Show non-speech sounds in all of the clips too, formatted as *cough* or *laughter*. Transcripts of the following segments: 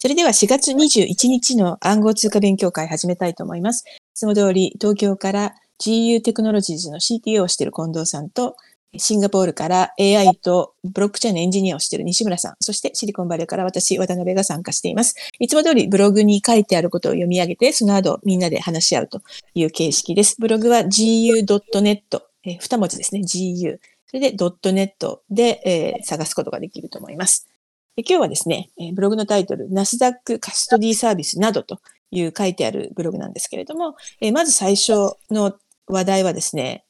それでは4月21日の暗号通貨勉強会始めたいと思います。いつも通り東京から GU テクノロジーズの CTO をしている近藤さんと、シンガポールから AI とブロックチェーンのエンジニアをしている西村さん、そしてシリコンバレーから私、渡辺が参加しています。いつも通りブログに書いてあることを読み上げて、その後みんなで話し合うという形式です。ブログは gu.net、えー、二文字ですね、gu。それで .net で、えー、探すことができると思います。今日はですね、ブログのタイトル、ナスダックカストディサービスなどという書いてあるブログなんですけれども、まず最初の話題はですね、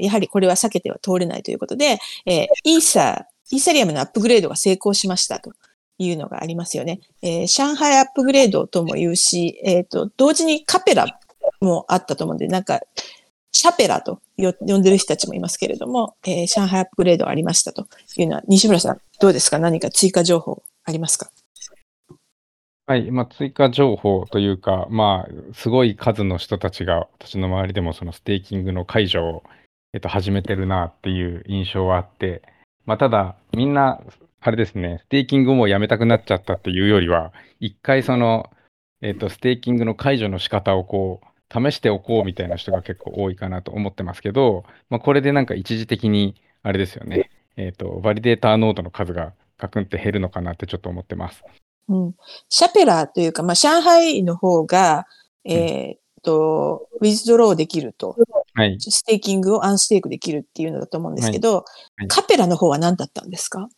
やはりこれは避けては通れないということで、イーサー、イーサリアムのアップグレードが成功しましたというのがありますよね。上海アップグレードとも言うし、えっ、と、同時にカペラもあったと思うんで、なんか、シャペラと呼んでる人たちもいますけれども、えー、上海アップグレードありましたと。いうのは、西村さん、どうですか？何か追加情報ありますか？はい、まあ、追加情報というか、まあ、すごい数の人たちが、私の周りでもそのステーキングの解除を、えっと、始めてるなっていう印象はあって、まあ、ただ、みんな、あれですね、ステーキングもやめたくなっちゃったっていうよりは、一回その、えっと、ステーキングの解除の仕方をこう、試しておこうみたいな人が結構多いかなと思ってますけど、まあ、これでなんか一時的に、あれですよね、えっ、ー、と、バリデーターノードの数がカクンって減るのかなってちょっと思ってます。うん。シャペラというか、まあ、上海の方が、えっ、ー、と、 withdraw できると、はい、ステーキングを unstake できるっていうのだと思うんですけど、はいはい、カペラの方は何だったんですか？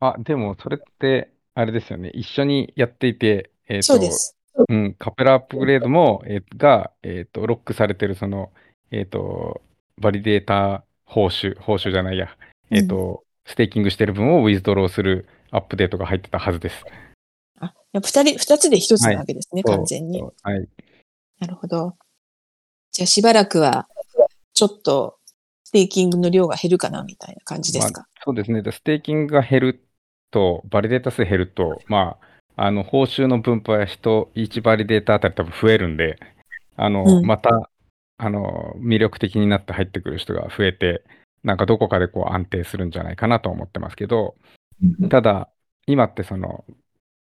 あ、でもそれって、あれですよね。一緒にやっていて、えーと、そうです。うん、カペラアップグレードも、えー、が、えっ、ー、と、ロックされてる、その、えっ、ー、と、バリデータ報酬、報酬じゃないや、えっ、ー、と、うん、ステーキングしてる分を withdraw するアップデートが入ってたはずです。あ、二人、二つで一つなわけですね、はい、完全に。はい。なるほど。じゃあしばらくは、ちょっと、ステーキングの量が減るかな、みたいな感じですか、まあ、そうですね。ステーキングが減ると、バリデータ数減ると、まあ、あの、報酬の分配は人、1バリデータあたり多分増えるんで、あの、うん、また、あの、魅力的になって入ってくる人が増えて、なんかどこかでこう安定するんじゃないかなと思ってますけど、ただ、今ってその、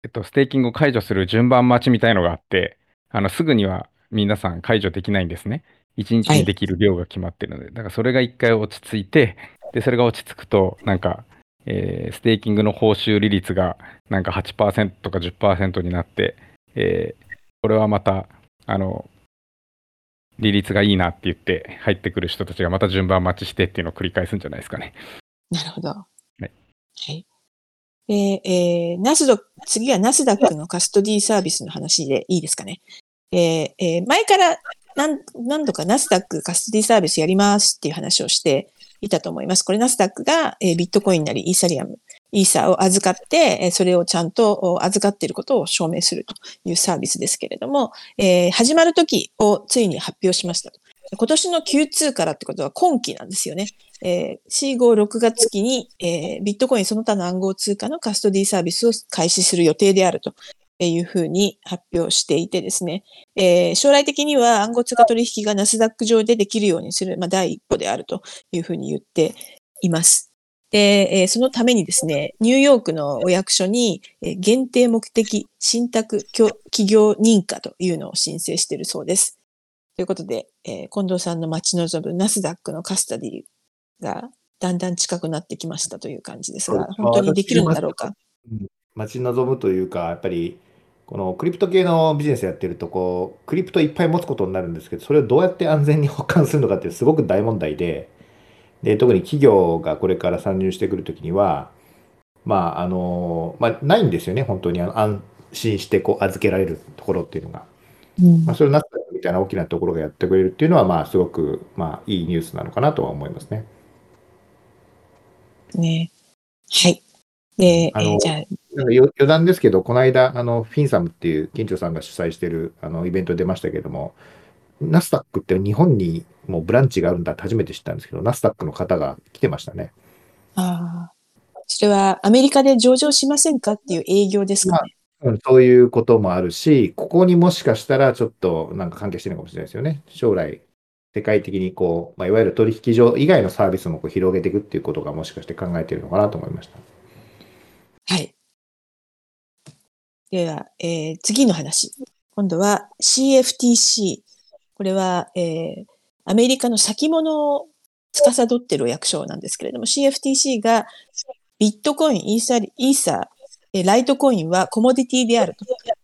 えっと、ステーキングを解除する順番待ちみたいのがあって、あの、すぐには皆さん解除できないんですね。1日にできる量が決まってるので、はい、だからそれが1回落ち着いて、で、それが落ち着くと、なんか、えー、ステーキングの報酬利率がなんか8%とか10%になって、えー、これはまた、あの、利率がいいなって言って入ってくる人たちがまた順番待ちしてっていうのを繰り返すんじゃないですかね。なるほど。はい。はい。ええー、ナスド、次はナスダックのカストディサービスの話でいいですかね。えー、えー、前から何何度かナスダックカストディサービスやりますっていう話をして、いたと思います。これナスダックが、えビットコインなりイーサリアム、イーサーを預かって、それをちゃんと預かっていることを証明するというサービスですけれども、えー、始まる時をついに発表しました今年の Q2 からってことは今期なんですよね。えー、C56 月期に、えー、ビットコインその他の暗号通貨のカストディサービスを開始する予定であるというふうに発表していてですね、えー、将来的には暗号通貨取引がナスダック上でできるようにする、まあ、第一歩であるというふうに言っています。で、えー、そのためにですね、ニューヨークのお役所に、えー、限定目的信託企業認可というのを申請しているそうです。ということで、えー、近藤さんの待ち望むナスダックのカスタディがだんだん近くなってきましたという感じですが、本当にできるんだろうか？待ち望むというか、やっぱりこのクリプト系のビジネスやってるとこうクリプトいっぱい持つことになるんですけどそれをどうやって安全に保管するのかってすごく大問題でで特に企業がこれから参入してくるときにはまああの、まあ、ないんですよね本当にあの安心してこう預けられるところっていうのが、うん、まあ、それをなったみたいな大きなところがやってくれるっていうのはまあすごく、まあ、いいニュースなのかなとは思いますね。ね。はいで、あの、えー、じゃあ。余談ですけど、この間、あの、フィンサムっていう、金長さんが主催してる、あの、イベント出ましたけども、ナスダックって日本にもうブランチがあるんだって初めて知ったんですけど、ナスダックの方が来てましたね。ああ。それはアメリカで上場しませんかっていう営業ですかね。まあ、そういうこともあるし、ここにもしかしたらちょっとなんか関係してるのかもしれないですよね。将来、世界的にこう、まあ、いわゆる取引所以外のサービスもこう広げていくっていうことがもしかして考えているのかなと思いました。はい。では、えー次の話。今度は CFTC。これは、えーアメリカの先物を司っている役所なんですけれども、CFTC がビットコイン、イーサ、イーサ、ーライトコインはコモディティである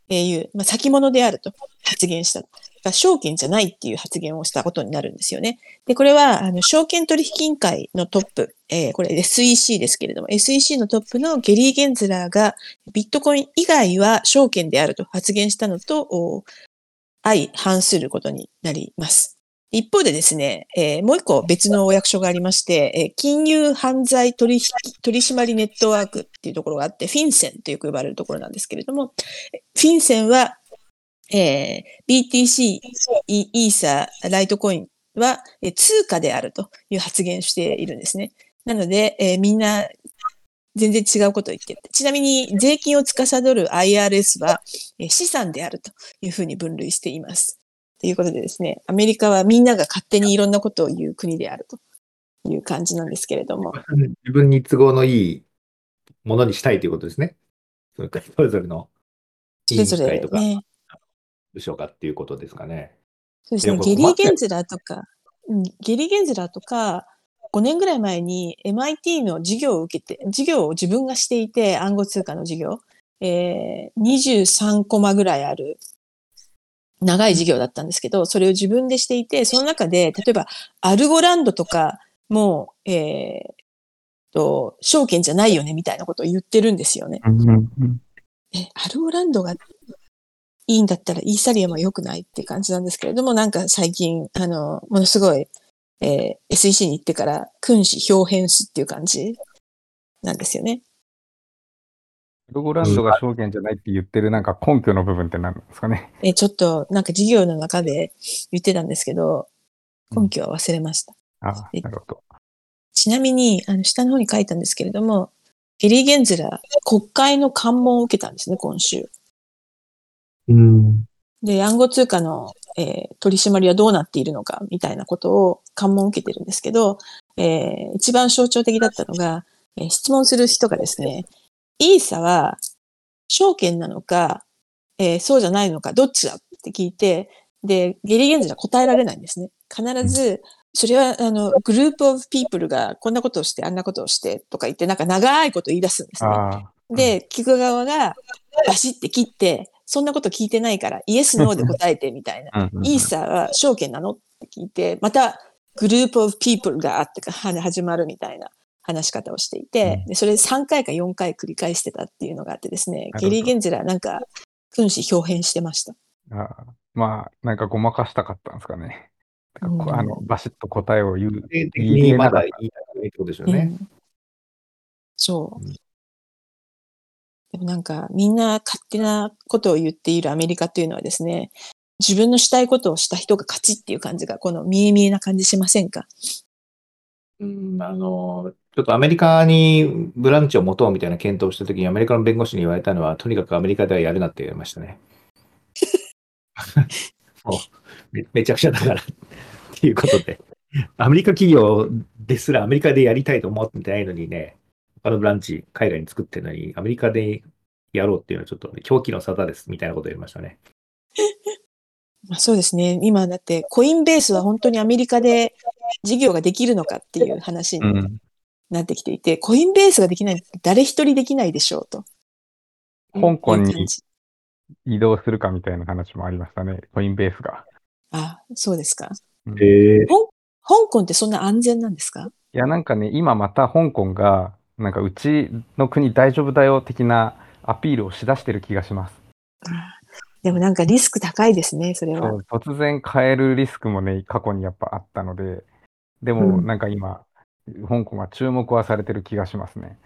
という、まあ、先物であると発言した。が証券じゃないっていう発言をしたことになるんですよね。で、これは、あの、証券取引委員会のトップ、えーこれ SEC ですけれども、SEC のトップのゲリー・ゲンズラーがビットコイン以外は証券であると発言したのと、相反することになります。一方でですね、えーもう一個別のお役所がありまして、えー金融犯罪取引取締ネットワークっていうところがあって、フィンセンとよく呼ばれるところなんですけれども、フィンセンは、えー BTC、イイーサ、ライトコインは、えー通貨であるという発言をしているんですね。なので、えーみんな全然違うことを言ってる。ちなみに税金を司る IRS は、えー資産であるというふうに分類しています。ということでですね、アメリカはみんなが勝手にいろんなことを言う国であるという感じなんですけれども、自分に都合のいいものにしたいということですね。それからそれぞれのそれぞれ委員会とかね、部署かっていうことですかね。そうですね、ゲリー・ゲンズラーとか、うんゲリー・ゲンズラーとか、5年ぐらい前に MIT の授業を受けて、授業を自分がしていて、暗号通貨の授業、えー、23コマぐらいある長い授業だったんですけど、それを自分でしていて、その中で、例えば、アルゴランドとかも、えーと、証券じゃないよね、みたいなことを言ってるんですよね。え、アルゴランドがいいんだったらイーサリアムは良くないって感じなんですけれども、なんか最近、あの、ものすごい、えー SEC に行ってから、君子表変しっていう感じなんですよね。ロゴランドが証券じゃないって言ってるなんか根拠の部分って何なんですかね。えーちょっと、なんか授業の中で言ってたんですけど、根拠は忘れました。ああ、なるほど。ちなみに、あの、下の方に書いたんですけれども、ゲリー・ゲンズラー、国会の関門を受けたんですね、今週。うん。で、暗号通貨の、えー取り締まりはどうなっているのか、みたいなことを関門を受けてるんですけど、えー一番象徴的だったのが、えー質問する人がですね、イーサは証券なのか、えーそうじゃないのか、どっちだって聞いて、で、ゲリー・ゲンズラー答えられないんですね。必ず、それは、あの、グループオブピープルがこんなことをして、あんなことをして、とか言って、なんか長いこと言い出すんですね。で、聞く側がバシって切って、そんなこと聞いてないから、イエス、ノーで答えてみたいな。イーサーは証券なのって聞いて、またグループオブピープルがあってかは始まるみたいな話し方をしていて、うんでそれ3回か4回繰り返してたっていうのがあってですね、ゲリー・ゲンズラーなんか、君子表変してました。ああまあ、なんかごまかしたかったんですかね。うんこあの、バシッと答えを言う。言えにまなかっただ言いたくないってことですよね。うんそううん。でもなんか、みんな勝手なことを言っているアメリカというのはですね、自分のしたいことをした人が勝ちっていう感じが、この見え見えな感じしませんか？うん、あの、ちょっとアメリカにブランチを持とうみたいな検討をしたときに、アメリカの弁護士に言われたのは、とにかくアメリカではやるなって言われましたね。*laughs* もうめめちゃくちゃだからっていうことで、アメリカ企業ですらアメリカでやりたいと思ってないのにね、他のブランチ、海外に作ってるのに、アメリカでやろうっていうのはちょっと、ね、狂気の沙汰ですみたいなことを言いましたね。*laughs* まあ、そうですね。今だって、コインベースは本当にアメリカで事業ができるのかっていう話にうん。なってきていて、コインベースができない誰一人できないでしょうと。香港に移動するかみたいな話もありましたね。コインベースが。あ、そうですか。え香港ってそんな安全なんですか？いや、なんかね、今また香港が、なんかうちの国大丈夫だよ的なアピールをしだしてる気がします。でもなんかリスク高いですね、それは。突然変えるリスクもね、過去にやっぱあったので、でもうんなんか今、香港は注目はされてる気がしますね。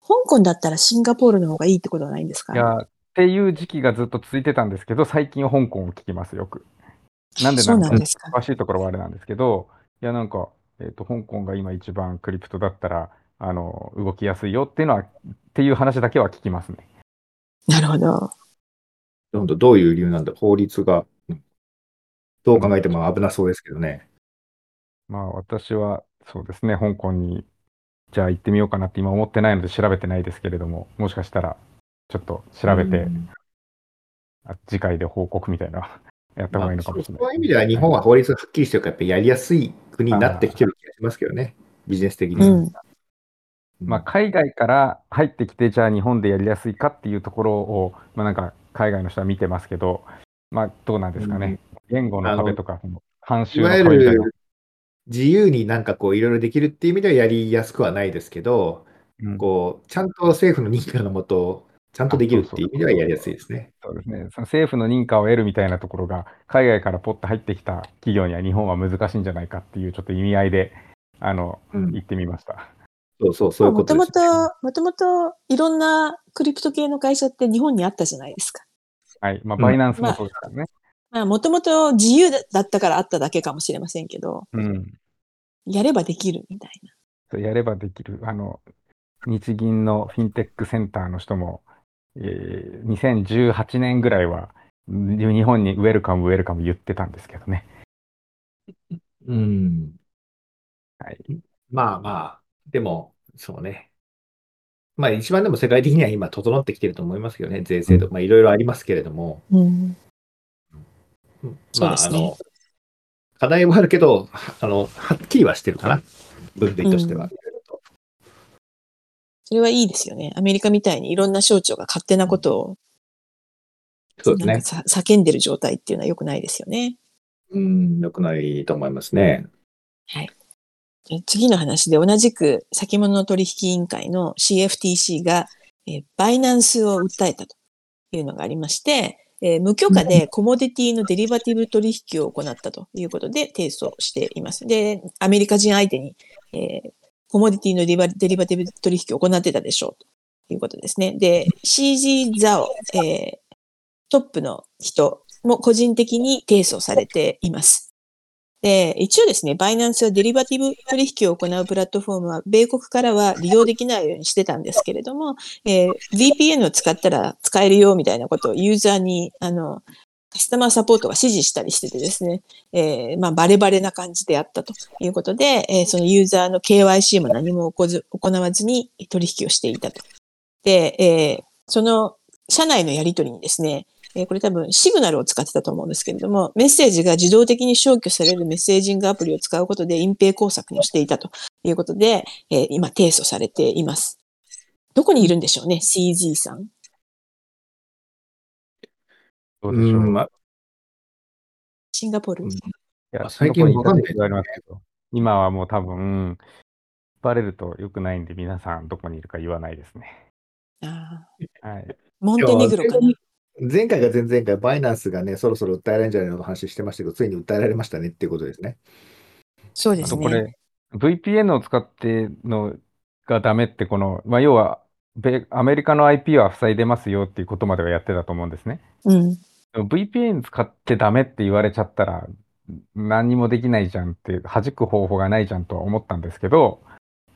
香港だったらシンガポールの方がいいってことはないんですか？いや、っていう時期がずっと続いてたんですけど、最近香港を聞きます、よく。なんでなんかなんですか。詳しいところはあれなんですけど、いや、なんか、えっ、と、香港が今一番クリプトだったら、あの、動きやすいよっていうのは、っていう話だけは聞きますね。なるほど。本当どういう理由なんだ？法律が、うんどう考えても危なそうですけどね。まあ、私は、そうですね、香港に、じゃあ行ってみようかなって今思ってないので調べてないですけれども、もしかしたら、ちょっと調べてうん次回で報告みたいな、やった方がいいのかもしれない。そういう意味では日本は法律がはっきりしてるから、やっぱりやりやすい国になってきてる気がしますけどね、ビジネス的に。うんまあ、海外から入ってきて、じゃあ日本でやりやすいかっていうところを、まあ、なんか海外の人は見てますけど、まあ、どうなんですかね。言語の壁とか、慣習の壁いな。る自由になんかこういろいろできるっていう意味ではやりやすくはないですけど、うんこうちゃんと政府の認可のもと、ちゃんとできるっていう意味ではやりやすいですね。そうですね。その政府の認可を得るみたいなところが、海外からポッと入ってきた企業には日本は難しいんじゃないかっていう、ちょっと意味合いで、あの、うん言ってみました。そうそう、そういうこもともとですね、と、もともといろんなクリプト系の会社って日本にあったじゃないですか。はい。まあ、うんバイナンスもそうですからね。まあ、もともと自由だったからあっただけかもしれませんけど、うん。やればできるみたいな。そうやればできる。あの、日銀のフィンテックセンターの人も、えー2018年ぐらいは、ん日本にウェルカム、ウェルカム言ってたんですけどね。うん。はい。まあまあ、でも、そうね。まあ一番でも世界的には今整ってきてると思いますけどね、税制度。まあいろいろありますけれども、うん。まあねの、課題はあるけど、はあの、はっきりはしてるかな。分類としては。うんそれはいいですよね。アメリカみたいにいろんな省庁が勝手なことをそうですね叫んでる状態っていうのは良くないですよね。うん、良くないと思いますね。で次の話で同じく先物取引委員会の CFTC が、えーバイナンスを訴えたというのがありまして、えー無許可でコモディティのデリバティブ取引を行ったということで提訴しています。で、アメリカ人相手に、えーコモディティのデリバデリバティブ取引を行ってたでしょうということですね。で、CG ザオ、えートップの人も個人的に提訴されています。で、一応ですね、バイナンスはデリバティブ取引を行うプラットフォームは、米国からは利用できないようにしてたんですけれども、えー VPN を使ったら使えるよみたいなことをユーザーに、あの、カスタマーサポートが指示したりしててですね、えーまあ、バレバレな感じであったということで、えーそのユーザーの KYC も何も行ず行わずに取引をしていたと。で、えーその社内のやり取りにですね、えーこれ多分シグナルを使ってたと思うんですけれども、メッセージが自動的に消去されるメッセージングアプリを使うことで隠蔽工作をしていたということで、えー今提訴されています。どこにいるんでしょうね、CG さん。どうでしょう。うん、まあ、シンガポール？うんいや、最近わかんない言われますけど、今はもう多分、バレると良くないんで、皆さんどこにいるか言わないですね。あーはい。モンテネグロかな？前回が前々回、バイナンスがね、そろそろ訴えられるんじゃないのと話してましたけど、ついに訴えられましたねっていうことですね。そうですあとこれね。、VPN を使ってのがダメって、この、まあ、要は、米アメリカの IP は塞いでますよっていうことまではやってたと思うんですね。うん。VPN 使ってダメって言われちゃったら、何にもできないじゃんって、弾く方法がないじゃんとは思ったんですけど、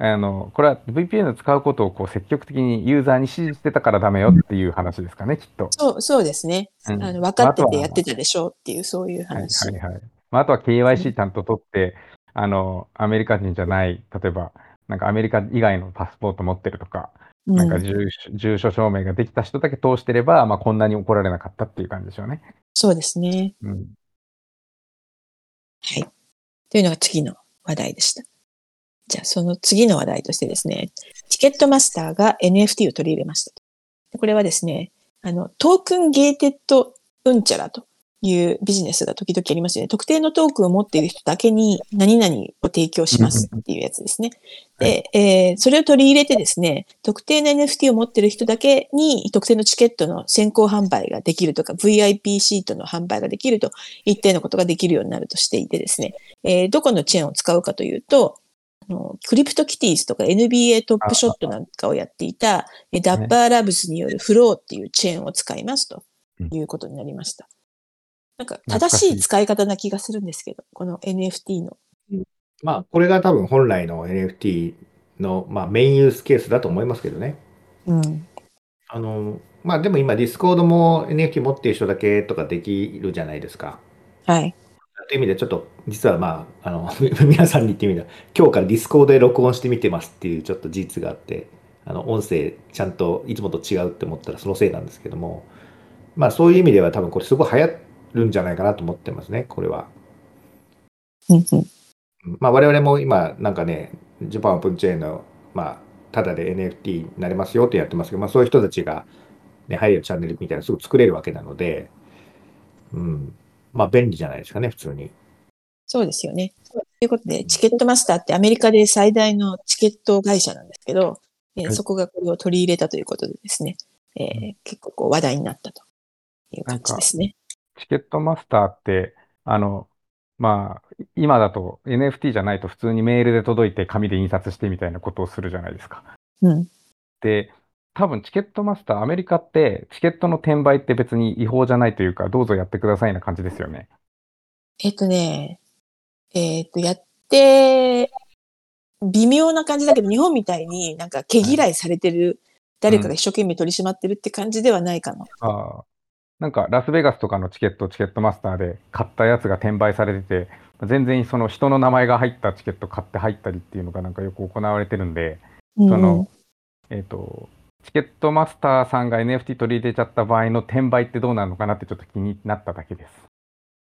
あの、これは VPN を使うことをこう積極的にユーザーに指示してたからダメよっていう話ですかね、きっと。そう、そうですね。うんあの分かっててやってたでしょうっていう、そういうはい話。はいはい。まあ、あとは KYC ちゃんと取って、あの、アメリカ人じゃない、例えば、なんかアメリカ以外のパスポート持ってるとか、うんなんか住所住所証明ができた人だけ通してれば、まあ、こんなに怒られなかったっていう感じでしょうね。そうですね。うん。はい。というのが次の話題でした。じゃあ、その次の話題としてですね、チケットマスターが NFT を取り入れました。これはですね、あの、 token gated うんちゃらというビジネスが時々ありますよね。特定のトークンを持っている人だけに何々を提供しますっていうやつですね。で、えーそれを取り入れてですね、特定の NFT を持っている人だけに特定のチケットの先行販売ができるとか、VIP シートの販売ができると一定のことができるようになるとしていてですね、えーどこのチェーンを使うかというと、あのクリプトキティーズとか NBA トップショットなんかをやっていた、えーダッパーラブスによるフローっていうチェーンを使いますということになりました。なんか正しい使い方な気がするんですけど、この NFT の。まあ、これが多分本来の NFT の、まあ、メインユースケースだと思いますけどね。うん。あの、まあでも今、ディスコードも NFT 持っている人だけとかできるじゃないですか。はい。という意味で、ちょっと、実はまあ、あの、*laughs* 皆さんに言ってみたら、今日からディスコードで録音してみてますっていうちょっと事実があって、あの、音声ちゃんといつもと違うって思ったらそのせいなんですけども、まあそういう意味では多分これすごい流行るんじゃないかなと思ってますね、これは。うんうんまあ我々も今なんかね、ジャパンオープンチェーンの、まあ、ただで NFT になれますよってやってますけど、まあそういう人たちが、ね、入れるチャンネルみたいなのすぐ作れるわけなので、うん。まあ便利じゃないですかね、普通に。そうですよね。ということで、チケットマスターってアメリカで最大のチケット会社なんですけど、えーはいそこがこれを取り入れたということでですね、えー結構こう話題になったという感じですね。チケットマスターって、あの、まあ、今だと NFT じゃないと普通にメールで届いて紙で印刷してみたいなことをするじゃないですか。うん。で、多分チケットマスター、アメリカってチケットの転売って別に違法じゃないというか、どうぞやってくださいな感じですよね。えっとね、えっと、やって、微妙な感じだけど、日本みたいになんか毛嫌いされてる、誰かが一生懸命取り締まってるって感じではないかな。ああ。なんかラスベガスとかのチケット、チケットマスターで買ったやつが転売されてて、全然その人の名前が入ったチケット買って入ったりっていうのがなんかよく行われてるんで、うんその、えっ、と、チケットマスターさんが NFT 取り入れちゃった場合の転売ってどうなるのかなってちょっと気になっただけです。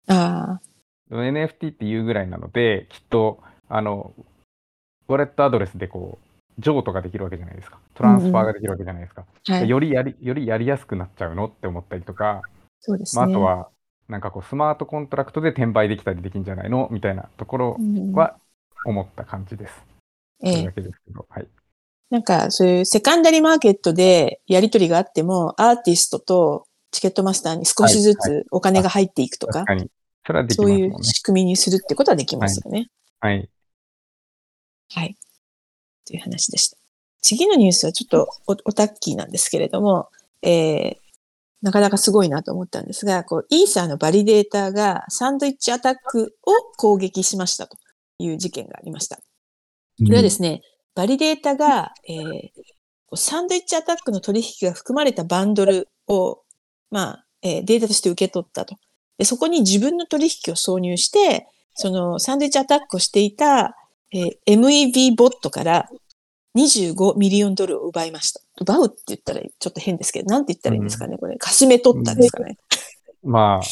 ああ、NFT っていうぐらいなので、きっと、あの、ウォレットアドレスでこう、譲渡ができるわけじゃないですか。トランスファーができるわけじゃないですか。はい。よりやり、よりやりやすくなっちゃうのって思ったりとか、まあ、そうですね。あとは、なんかこう、スマートコントラクトで転売できたりできるんじゃないのみたいなところうんは思った感じです。そええれだけですけど、はい。なんか、そういうセカンダリーマーケットでやり取りがあっても、アーティストとチケットマスターに少しずはいつお金が入っていくとか。それはできそういう。仕組みにするってことはできますよね。はい。はい。という話でした。次のニュースはちょっとおオタッキーなんですけれども、えー、なかなかすごいなと思ったんですが、こう、イーサーのバリデータがサンドイッチアタックを攻撃しましたという事件がありました。これはですね、バリデータが、えーサンドイッチアタックの取引が含まれたバンドルを、まあ、えーデータとして受け取ったと。で、そこに自分の取引を挿入して、そのサンドイッチアタックをしていた、えー MEV ボットから25ミリオンドルを奪いました。奪うって言ったらちょっと変ですけど、なんて言ったらいいんですかね、これ。かすめ取ったんですかね。まあ、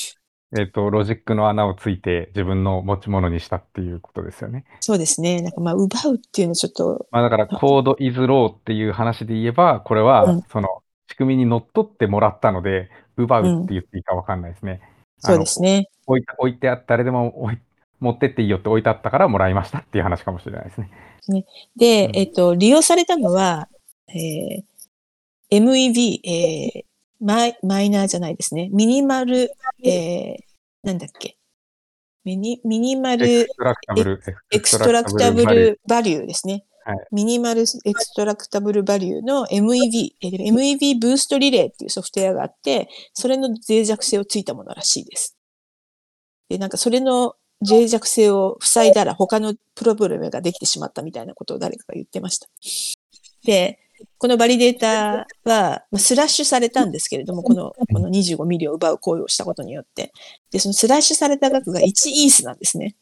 えっ、と、ロジックの穴をついて自分の持ち物にしたっていうことですよね。そうですね。なんかまあ、奪うっていうのはちょっと、まあだから、コードイズローっていう話で言えば、これはうん、その仕組みにのっとってもらったので、奪うって言っていいかわかんないですね。そうですね。置いて、置いてあった、誰でも置い持ってっていいよって置いてあったからもらいましたっていう話かもしれないですね。で、うんえっと、利用されたのは、えー MEV、えーマイ、マイナーじゃないですね。ミニマル、えーなんだっけ。ミニ、ミニマエルクストラクタブル、エクストラクタブルバリューですね。はいミニマルエクストラクタブルバリューの MEV、えー MEV ブーストリレーっていうソフトウェアがあって、それの脆弱性をついたものらしいです。で、なんかそれの脆弱性を塞いだら他のプログラムができてしまったみたいなことを誰かが言ってました。で、このバリデータは、まあスラッシュされたんですけれども、この、この25ミリを奪う行為をしたことによって。で、そのスラッシュされた額が1イースなんですね。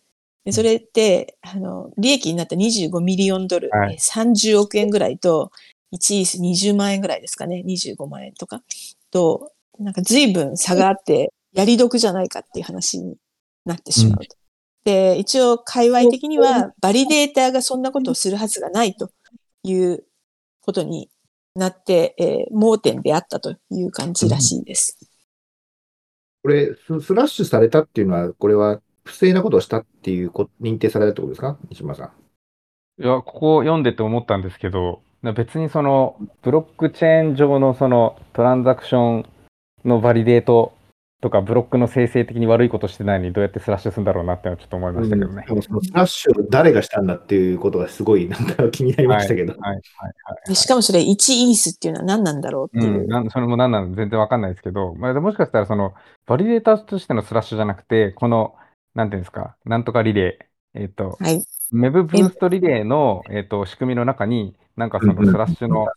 で、それって、あの、利益になった25ミリオンドル、はいえー30億円ぐらいと、1イース20万円ぐらいですかね、25万円とか、と、なんか随分差があって、やり得じゃないかっていう話になってしまうと。で、一応、界隈的には、バリデーターがそんなことをするはずがないということになって、えー盲点であったという感じらしいです。これス、スラッシュされたっていうのは、これは不正なことをしたっていうこ認定されたってことですか？西村さん。いや、ここ読んでて思ったんですけど、別にそのブロックチェーン上のそのトランザクションのバリデートとかブロックの生成的に悪いことしてないのにどうやってスラッシュするんだろうなってのはちょっと思いましたけどね。でもそのスラッシュを誰がしたんだっていうことがすごいなんか気になりましたけど。はい、はい、はい。でしかもそれ1イーサっていうのは何なんだろうっていう。うん、なんそれも何なの全然わかんないですけど、まあ、もしかしたらそのバリデータとしてのスラッシュじゃなくて、この、なんていうんですか、なんとかリレー、えっ、と、はい。Web ブーストリレーの、えっと仕組みの中に、なんかそのスラッシュの、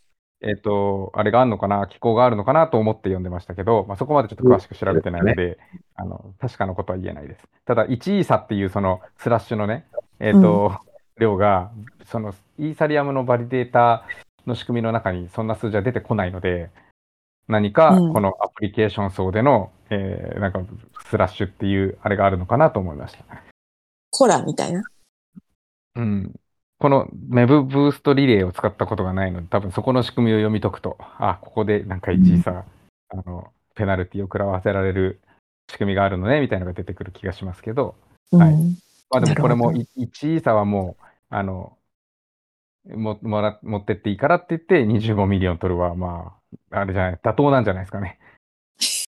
えっと、あれがあるのかな、機構があるのかなと思って読んでましたけど、まあ、そこまでちょっと詳しく調べてないので、あの確かなことは言えないです。ただ、1イーサっていうそのスラッシュのね、えっと、量が、そのイーサリアムのバリデータの仕組みの中にそんな数字は出てこないので、何かうんこのアプリケーション層での、えーなんかスラッシュっていうあれがあるのかなと思いました。コラみたいな。うん。この Web ブーストリレーを使ったことがないので、多分そこの仕組みを読み解くと、あ、ここでなんか1位差、あの、ペナルティを食らわせられる仕組みがあるのね、みたいなのが出てくる気がしますけど、はいうんまあでもこれもなる1イーサはもう、あの、ももら持ってっていいからって言って25 million 取るは、まあ、あれじゃない、妥当なんじゃないですかね。*laughs*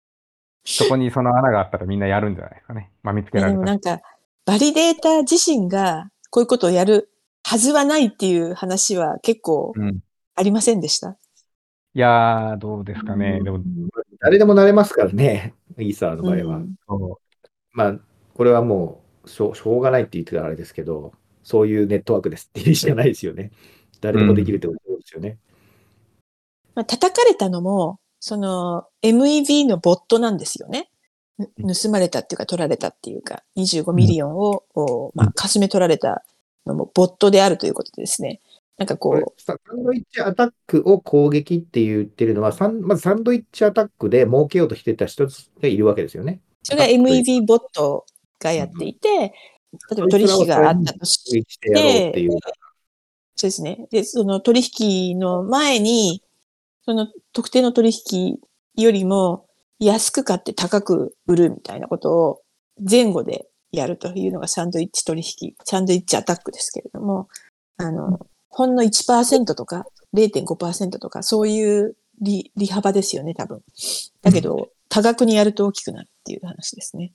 そこにその穴があったらみんなやるんじゃないですかね。まあ見つけられたら。でもなんか、バリデータ自身がこういうことをやるはずはないっていう話は結構うん。ありませんでした？いやー、どうですかね。でも、誰でもなれますからね、イーサーの場合は。うんまあ、これはもうしょう、しょうがないって言ってたらあれですけど、そういうネットワークですっていう意味じゃないですよね。誰でもできるってことですよね。まあ、叩かれたのも、その MEV のボットなんですよね。ぬ盗まれたっていうか取られたっていうか、25 million を、おまあ、かすめ取られたのもボットであるということでですね。なんかこれこササンドイッチアタックを攻撃って言ってるのは、サンまずサンドイッチアタックで儲けようとしてた人がいるわけですよね。う、それが MEV ボットがやっていて、例えば取引があったとして。そうですね。で、その取引の前に、その特定の取引よりも安く買って高く売るみたいなことを前後でやるというのがサンドイッチ取引、サンドイッチアタックですけれども、あの、ほんの1%とか0.5%とかそういう利利幅ですよね、多分。だけど、多額にやると大きくなるっていう話ですね。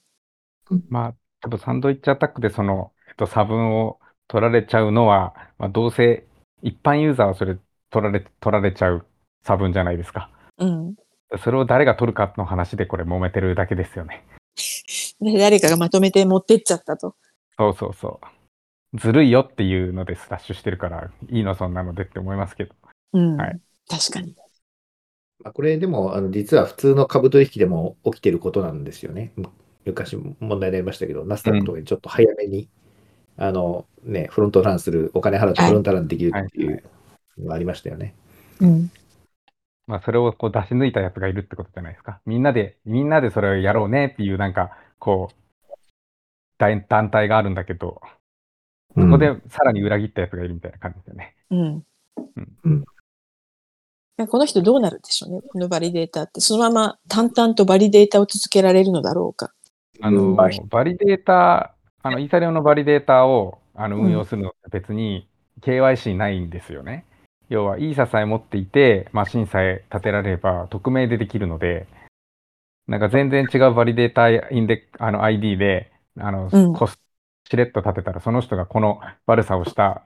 まあ、多分サンドイッチアタックでその、えっと、差分を取られちゃうのは、まあ、どうせ一般ユーザーはそれ取られ、取られちゃう差分じゃないですか。うん。それを誰が取るかの話でこれ揉めてるだけですよね。*laughs* で誰かがまとめて持ってっちゃったと。そうそうそう。ずるいよっていうのでスラッシュしてるから、いいのそんなのでって思いますけど。うん。はい確かに。まあ、これでも、あの実は普通の株取引でも起きてることなんですよね。む昔問題になりましたけど、ナスダックとかにちょっと早めに、あのね、フロントランする、お金払ってフロントランできるっていうのがありましたよね。うん。まあ、それをこう出し抜いたやつがいるってことじゃないですか。みんなで、みんなでそれをやろうねっていう、なんか、こう、団団体があるんだけど、そこでさらに裏切ったやつがいるみたいな感じですよね。うん。うんこの人どうなるんでしょうね？このバリデータって。そのまま淡々とバリデータを続けられるのだろうか。あの、うんバリデータ、あの、イーサリアムのバリデータをあのうん運用するのって別に KYC ないんですよね。要は、イーサさえ持っていて、マシンさえ立てられれば、匿名でできるので、なんか全然違うバリデータインデあの ID で、あの、うんコスしれっと立てたら、その人がこの悪さをした、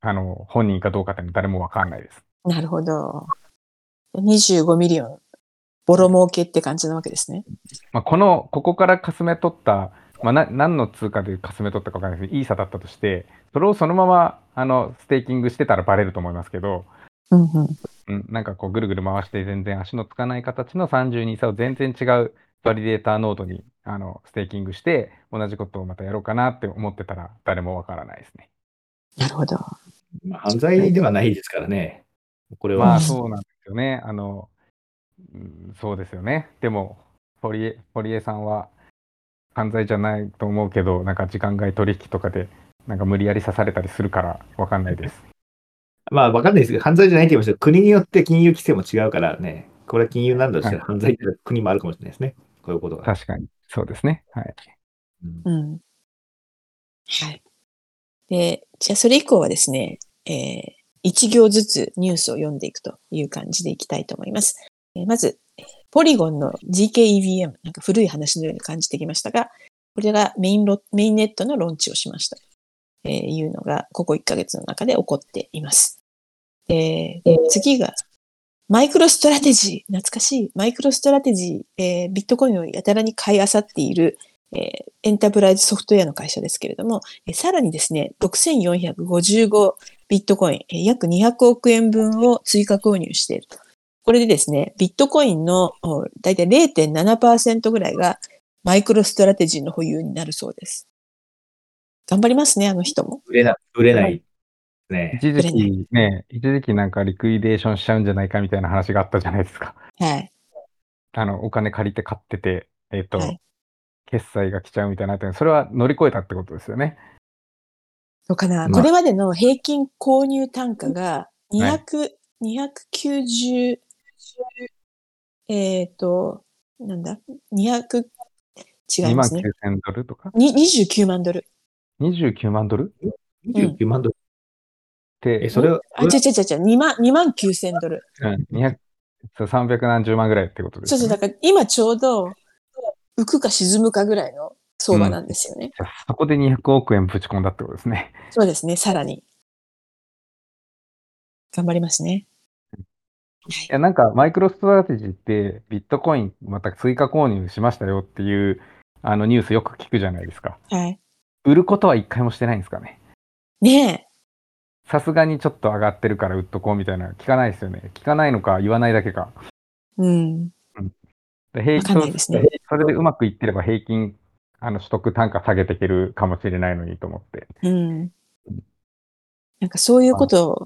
あの、本人かどうかって誰もわかんないです。なるほど。25 million。ボロ儲けって感じなわけですね。まあ、この、ここからかすめ取った、まあ、な何の通貨でかすめ取ったかわかんないですけど、イーサだったとして、それをそのまま、あの、ステーキングしてたらバレると思いますけど、うんうん。うん、なんかこう、ぐるぐる回して全然足のつかない形の32イーサを全然違うバリデーターノードに、あの、ステーキングして、同じことをまたやろうかなって思ってたら、誰もわからないですね。なるほど。まあ、犯罪ではないですからね。これは。まあ、そうなんですよね。あの、うんそうですよね。でも、堀江、堀江さんは犯罪じゃないと思うけど、なんか時間外取引とかで、なんか無理やり刺されたりするからわかんないです。まあ、わかんないですけど、犯罪じゃないって言いましたけど、国によって金融規制も違うからね、これは金融なんだとしたら犯罪って国もあるかもしれないですね。こういうことが。確かに。そうですね。はい。うんうん。はい。で、じゃあそれ以降はですね、えー、一行ずつニュースを読んでいくという感じでいきたいと思います。えーまず、ポリゴンの GKEVM、なんか古い話のように感じてきましたが、これがメインロメインネットのローンチをしました。えーいうのが、ここ1ヶ月の中で起こっています。で、で次が、マイクロストラテジー、懐かしい。マイクロストラテジー、えービットコインをやたらに買い漁っている、えーエンタープライズソフトウェアの会社ですけれども、えーさらにですね、6455ビットコイン、えー約200億円分を追加購入していると。これでですね、ビットコインのだいたい0.7%ぐらいがマイクロストラテジーの保有になるそうです。頑張りますね、あの人も。売れない。売れない。ね。一時期ね、一時期なんかリクイデーションしちゃうんじゃないかみたいな話があったじゃないですか。はい。あの、お金借りて買ってて、えっ、と、はい決済が来ちゃうみたいになってるそれは乗り越えたってことですよね。そうかな。まあこれまでの平均購入単価が200、290、えっ、と、なんだ ?200、違い2万ますね。9000ドルとか？に29万ドル。29万ドル？っ29万ドル。て、え、それは、あ、違う違う違う違う、2万、2万9000ドル。うん、200そう300何十万ぐらいってことですそうそう、ね。だから今ちょうど浮くか沈むかぐらいの相場なんですよね。じゃあそこで200億円ぶち込んだってことですね。そうですね、さらに。頑張りますね。いや、なんか、マイクロストラテジーって、ビットコインまた追加購入しましたよっていう、あのニュースよく聞くじゃないですか。はい。売ることは一回もしてないんですかね。ねさすがにちょっと上がってるから売っとこうみたいな、聞かないですよね。聞かないのか、言わないだけか。え。うん。で平わかんないですねそれでうまくいってれば平均、あの、取得単価下げていけるかもしれないのにと思って。うん。なんかそういうことを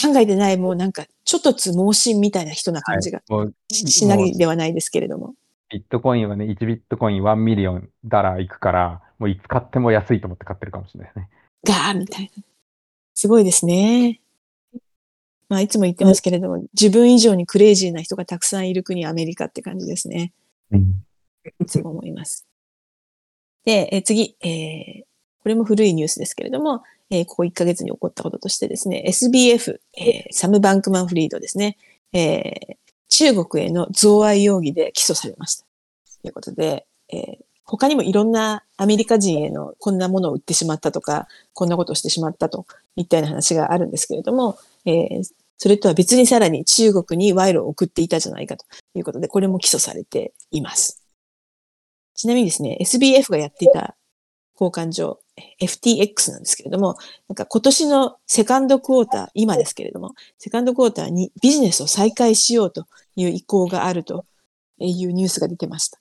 考えてない、もうなんか、ちょっとつ盲信みたいな人な感じがもう、ししないではないですけれども。ビットコインはね、1ビットコイン1 million dollar いくから、もういつ買っても安いと思って買ってるかもしれないですね。ガーみたいな。すごいですね。まあ、いつも言ってますけれども、自分以上にクレイジーな人がたくさんいる国、アメリカって感じですね。いつも思います。で、えー次、えーこれも古いニュースですけれども、えーここ1ヶ月に起こったこととしてですね、SBF、えーサム・バンクマン・フリードですね、えー中国への贈賄容疑で起訴されました。ということで、えー他にもいろんなアメリカ人へのこんなものを売ってしまったとか、こんなことをしてしまったといったような話があるんですけれども、えーそれとは別にさらに中国に賄賂を送っていたじゃないかということで、これも起訴されています。ちなみにですね、SBF がやっていた交換所、FTX なんですけれども、なんか今年のセカンドクォーター、今ですけれども、セカンドクォーターにビジネスを再開しようという意向があるというニュースが出てました。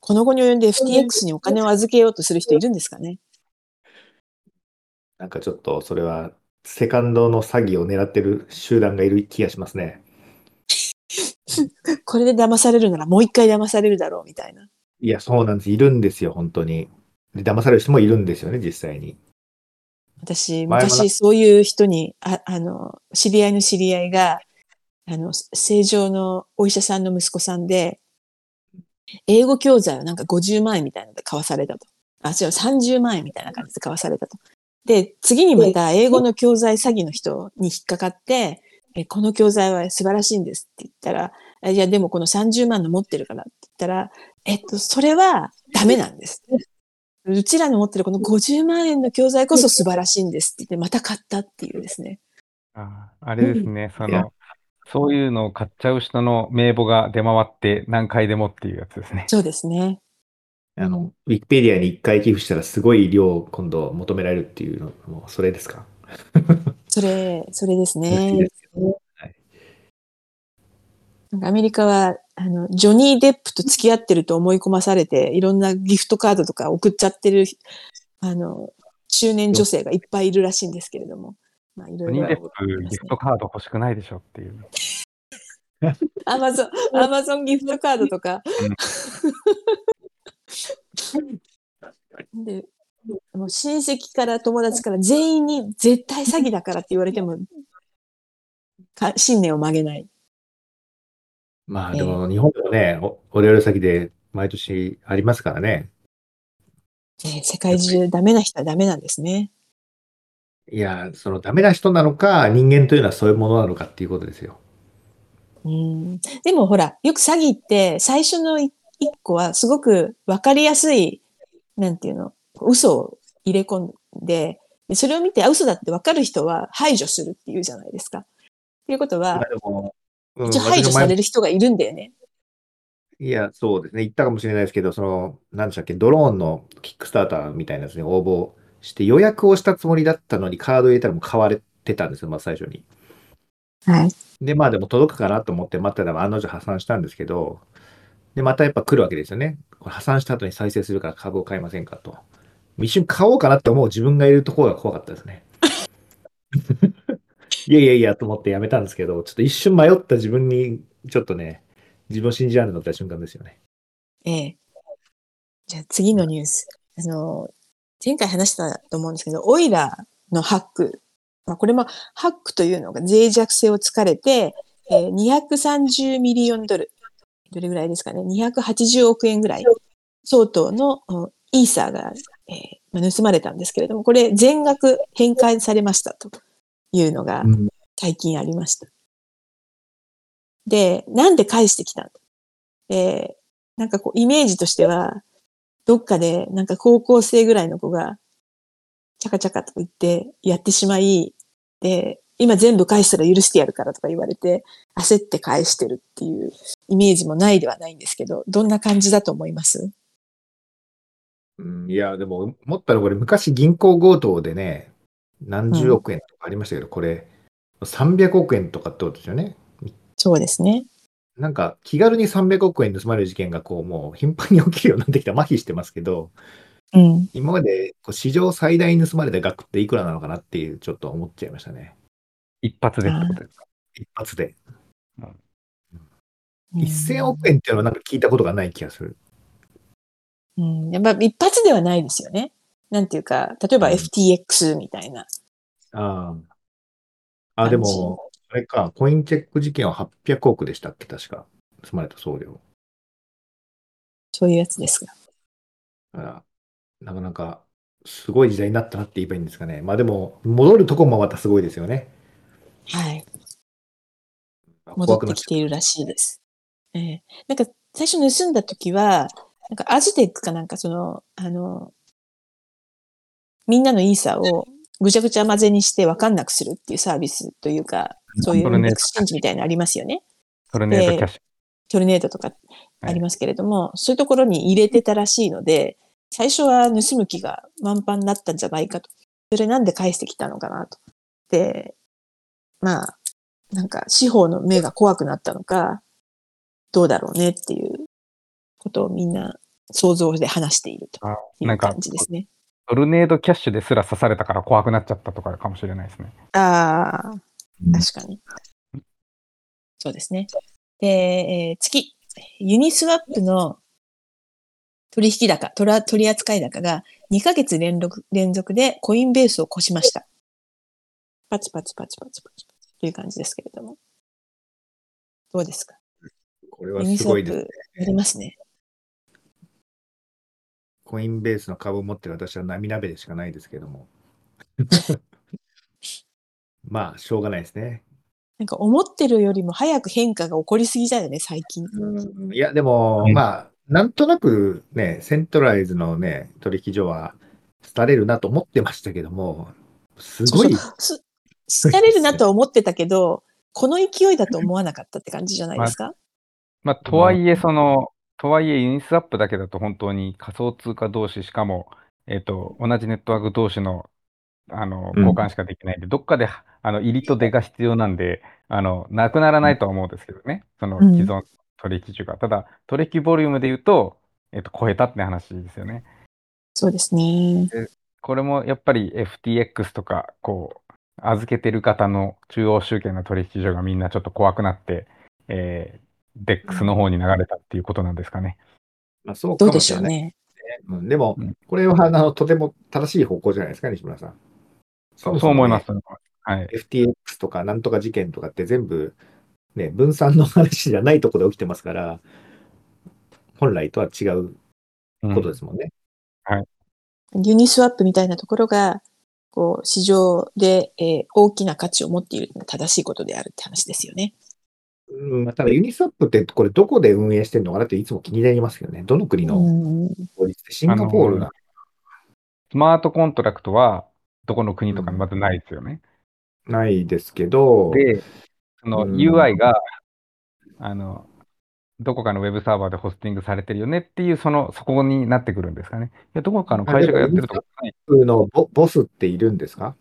この後に及んで FTX にお金を預けようとする人いるんですかね？なんかちょっとそれは、セカンドの詐欺を狙ってる集団がいる気がしますね。*laughs* これで騙されるならもう一回騙されるだろうみたいな。いや、そうなんです。いるんですよ、本当に。で、騙される人もいるんですよね、実際に。私、昔そういう人に、ああの、知り合いの知り合いが、あの、正常のお医者さんの息子さんで、英語教材をなんか50万円みたいなので買わされたと。あ、違う、30万円みたいな感じで買わされたと。で、次にまた英語の教材詐欺の人に引っかかって、えこの教材は素晴らしいんですって言ったら、あいや、でもこの30万の持ってるからって言ったら、えっと、それはダメなんです。うちらの持ってるこの50万円の教材こそ素晴らしいんですって言って、また買ったっていうですね。ああれですね、その、そういうのを買っちゃう人の名簿が出回って何回でもっていうやつですね。そうですね。あの、ウィキペディアに1回寄付したらすごい量を今度求められるっていうのも、それですか？*laughs* それ、それですねで。すよなんかアメリカは、あの、ジョニー・デップと付き合ってると思い込まされて、いろんなギフトカードとか送っちゃってる、あの、中年女性がいっぱいいるらしいんですけれども。まあ、いろいろニーデップギフトカード欲しくないでしょっていう。*laughs* アマゾン、アマゾンギフトカードとか。で、もう親戚から友達から全員に絶対詐欺だからって言われても、か信念を曲げない。まあでも日本でもね、おオレオレ詐欺で毎年ありますからね。ね世界中ダメな人はダメなんですね。いや、そのダメな人なのか、人間というのはそういうものなのかっていうことですよ。うんでもほら、よく詐欺って最初のい一個はすごくわかりやすい、なんていうの、嘘を入れ込んで、でそれを見て、あ、嘘だってわかる人は排除するっていうじゃないですか。っていうことは一応排除される人がいるんだよね。いや、そうですね。言ったかもしれないですけど、その、なんでしたっけ、ドローンのキックスターターみたいなやつに応募して、予約をしたつもりだったのに、カード入れたらもう買われてたんですよ、まあ最初に。はい。で、まあでも届くかなと思って待ってたら案の定破産したんですけど、で、またやっぱ来るわけですよね。これ破産した後に再生するから株を買いませんかと。一瞬買おうかなって思う自分がいるところが怖かったですね。*laughs* いやいやいやと思ってやめたんですけど、ちょっと一瞬迷った自分に、ちょっとね、自分を信じられなかった瞬間ですよね。ええ。じゃあ次のニュース。あの、前回話したと思うんですけど、オイラーのハック。まあ、これもハックというのが脆弱性を突かれて、えー、230ミリオンドル。どれぐらいですかね。280億円ぐらい相当のイーサーが、えー、盗まれたんですけれども、これ全額返還されましたというのが最近ありました。で、なんで返してきたの？えー、なんかこう、イメージとしては、どっかで、なんか高校生ぐらいの子が、チャカチャカと言ってやってしまい、で、今全部返したら許してやるからとか言われて、焦って返してるっていうイメージもないではないんですけど、どんな感じだと思います？うん、いや、でも、思ったらこれ昔銀行強盗でね、何十億円とかありましたけど、うん、これ、300億円とかってことですよね。そうですね。なんか気軽に300億円盗まれる事件がこうもう頻繁に起きるようになってきた麻痺してますけど、うん、今までこう史上最大に盗まれた額っていくらなのかなっていうちょっと思っちゃいましたね。一発でってことですか？一発で。うん、1000億円っていうのはなんか聞いたことがない気がする。うん、やっぱ一発ではないですよね。なんていうか、例えば FTX みたいな。うん、ああ。あ、でも、あれか、コインチェック事件は800億でしたっけ、確か。盗まれた送料。そういうやつですが。あなかなか、すごい時代になったなって言えばいいんですかね。まあでも、戻るとこもまたすごいですよね。はい。戻ってきているらしいです。えー、なんか、最初盗んだ時は、なんかアジテックかなんかその、あの、みんなのイーサをぐちゃぐちゃ混ぜにして分かんなくするっていうサービスというか、そういうエクスチェンジみたいなのありますよね。トルネードキャッシュ。トルネードとかありますけれども、はい、そういうところに入れてたらしいので、最初は盗む気が満々だったんじゃないかと。それなんで返してきたのかなと。で、まあ、なんか司法の目が怖くなったのか、どうだろうねっていうことをみんな想像で話しているという感じですね。トルネードキャッシュですら刺されたから怖くなっちゃったとかかもしれないですね。ああ、確かに。そうですね。で、えー、次、ユニスワップの取引高、取扱高が2ヶ月連続連続でコインベースを越しました。パチパチパチパチパチパチという感じですけれども。どうですか？これはすごいですね。やりますね。コインベースの株を持ってる私は涙目でしかないですけども。*laughs* まあ、しょうがないですね。なんか思ってるよりも早く変化が起こりすぎだよね、最近。いや、でも、うん、まあ、なんとなくね、セントライズのね、取引所は、廃れるなと思ってましたけども、すごい。廃れるなと思ってたけど、この勢いだと思わなかったって感じじゃないですか？まあ、まあ、とはいえ、その、とはいえ、ユニスワップだけだと本当に仮想通貨同士、しかも、えっ、ー、と、同じネットワーク同士のあの、交換しかできないんで、うん、どっかで、あの、入りと出が必要なんで、あの、なくならないとは思うんですけどね。その既存取引所が。ただ、取引ボリュームで言うと、えっと、超えたって話ですよね。そうですね。これもやっぱり FTX とか、こう、預けてる方の中央集権の取引所がみんなちょっと怖くなって、えー、DEX の方に流れたっていうことなんですかね。まあ、そうかもしれない。どうでしょうね。うん、でも、これはあのとても正しい方向じゃないですか、西村さん。そうそう思います。はい、FTX とかなんとか事件とかって全部、ね、分散の話じゃないところで起きてますから、本来とは違うことですもんね。うん、はい。ユニスワップみたいなところが、こう、市場で、えー、大きな価値を持っているのは正しいことであるって話ですよね。うん、ただユニスワップってこれどこで運営してるのかなっていつも気になりますけどね。どの国の法律で？シンガポールなスマートコントラクトはどこの国とかにまずないですよね。ないですけど、で、その UI が、あの、どこかのウェブサーバーでホスティングされてるよねっていう、その、そこになってくるんですかね。いや、どこかの会社がやってるとか、ね。のボボスっているんですか？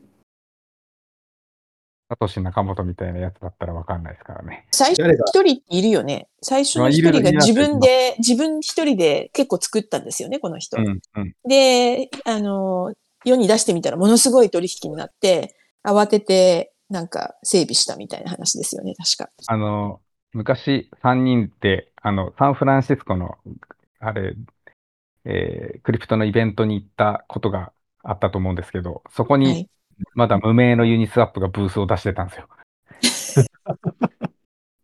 サトシ仲本みたいなやつだったらわかんないですからね。最初一人いるよね。最初の一人が自分で、自分一人で結構作ったんですよね、この人。うんうん、で、あの、世に出してみたらものすごい取引になって、慌てて、なんか整備したみたいな話ですよね、確か。あの、昔3人で、あの、サンフランシスコの、あれ、えークリプトのイベントに行ったことがあったと思うんですけど、そこにはい。まだ無名のユニスワップがブースを出してたんですよ。*laughs*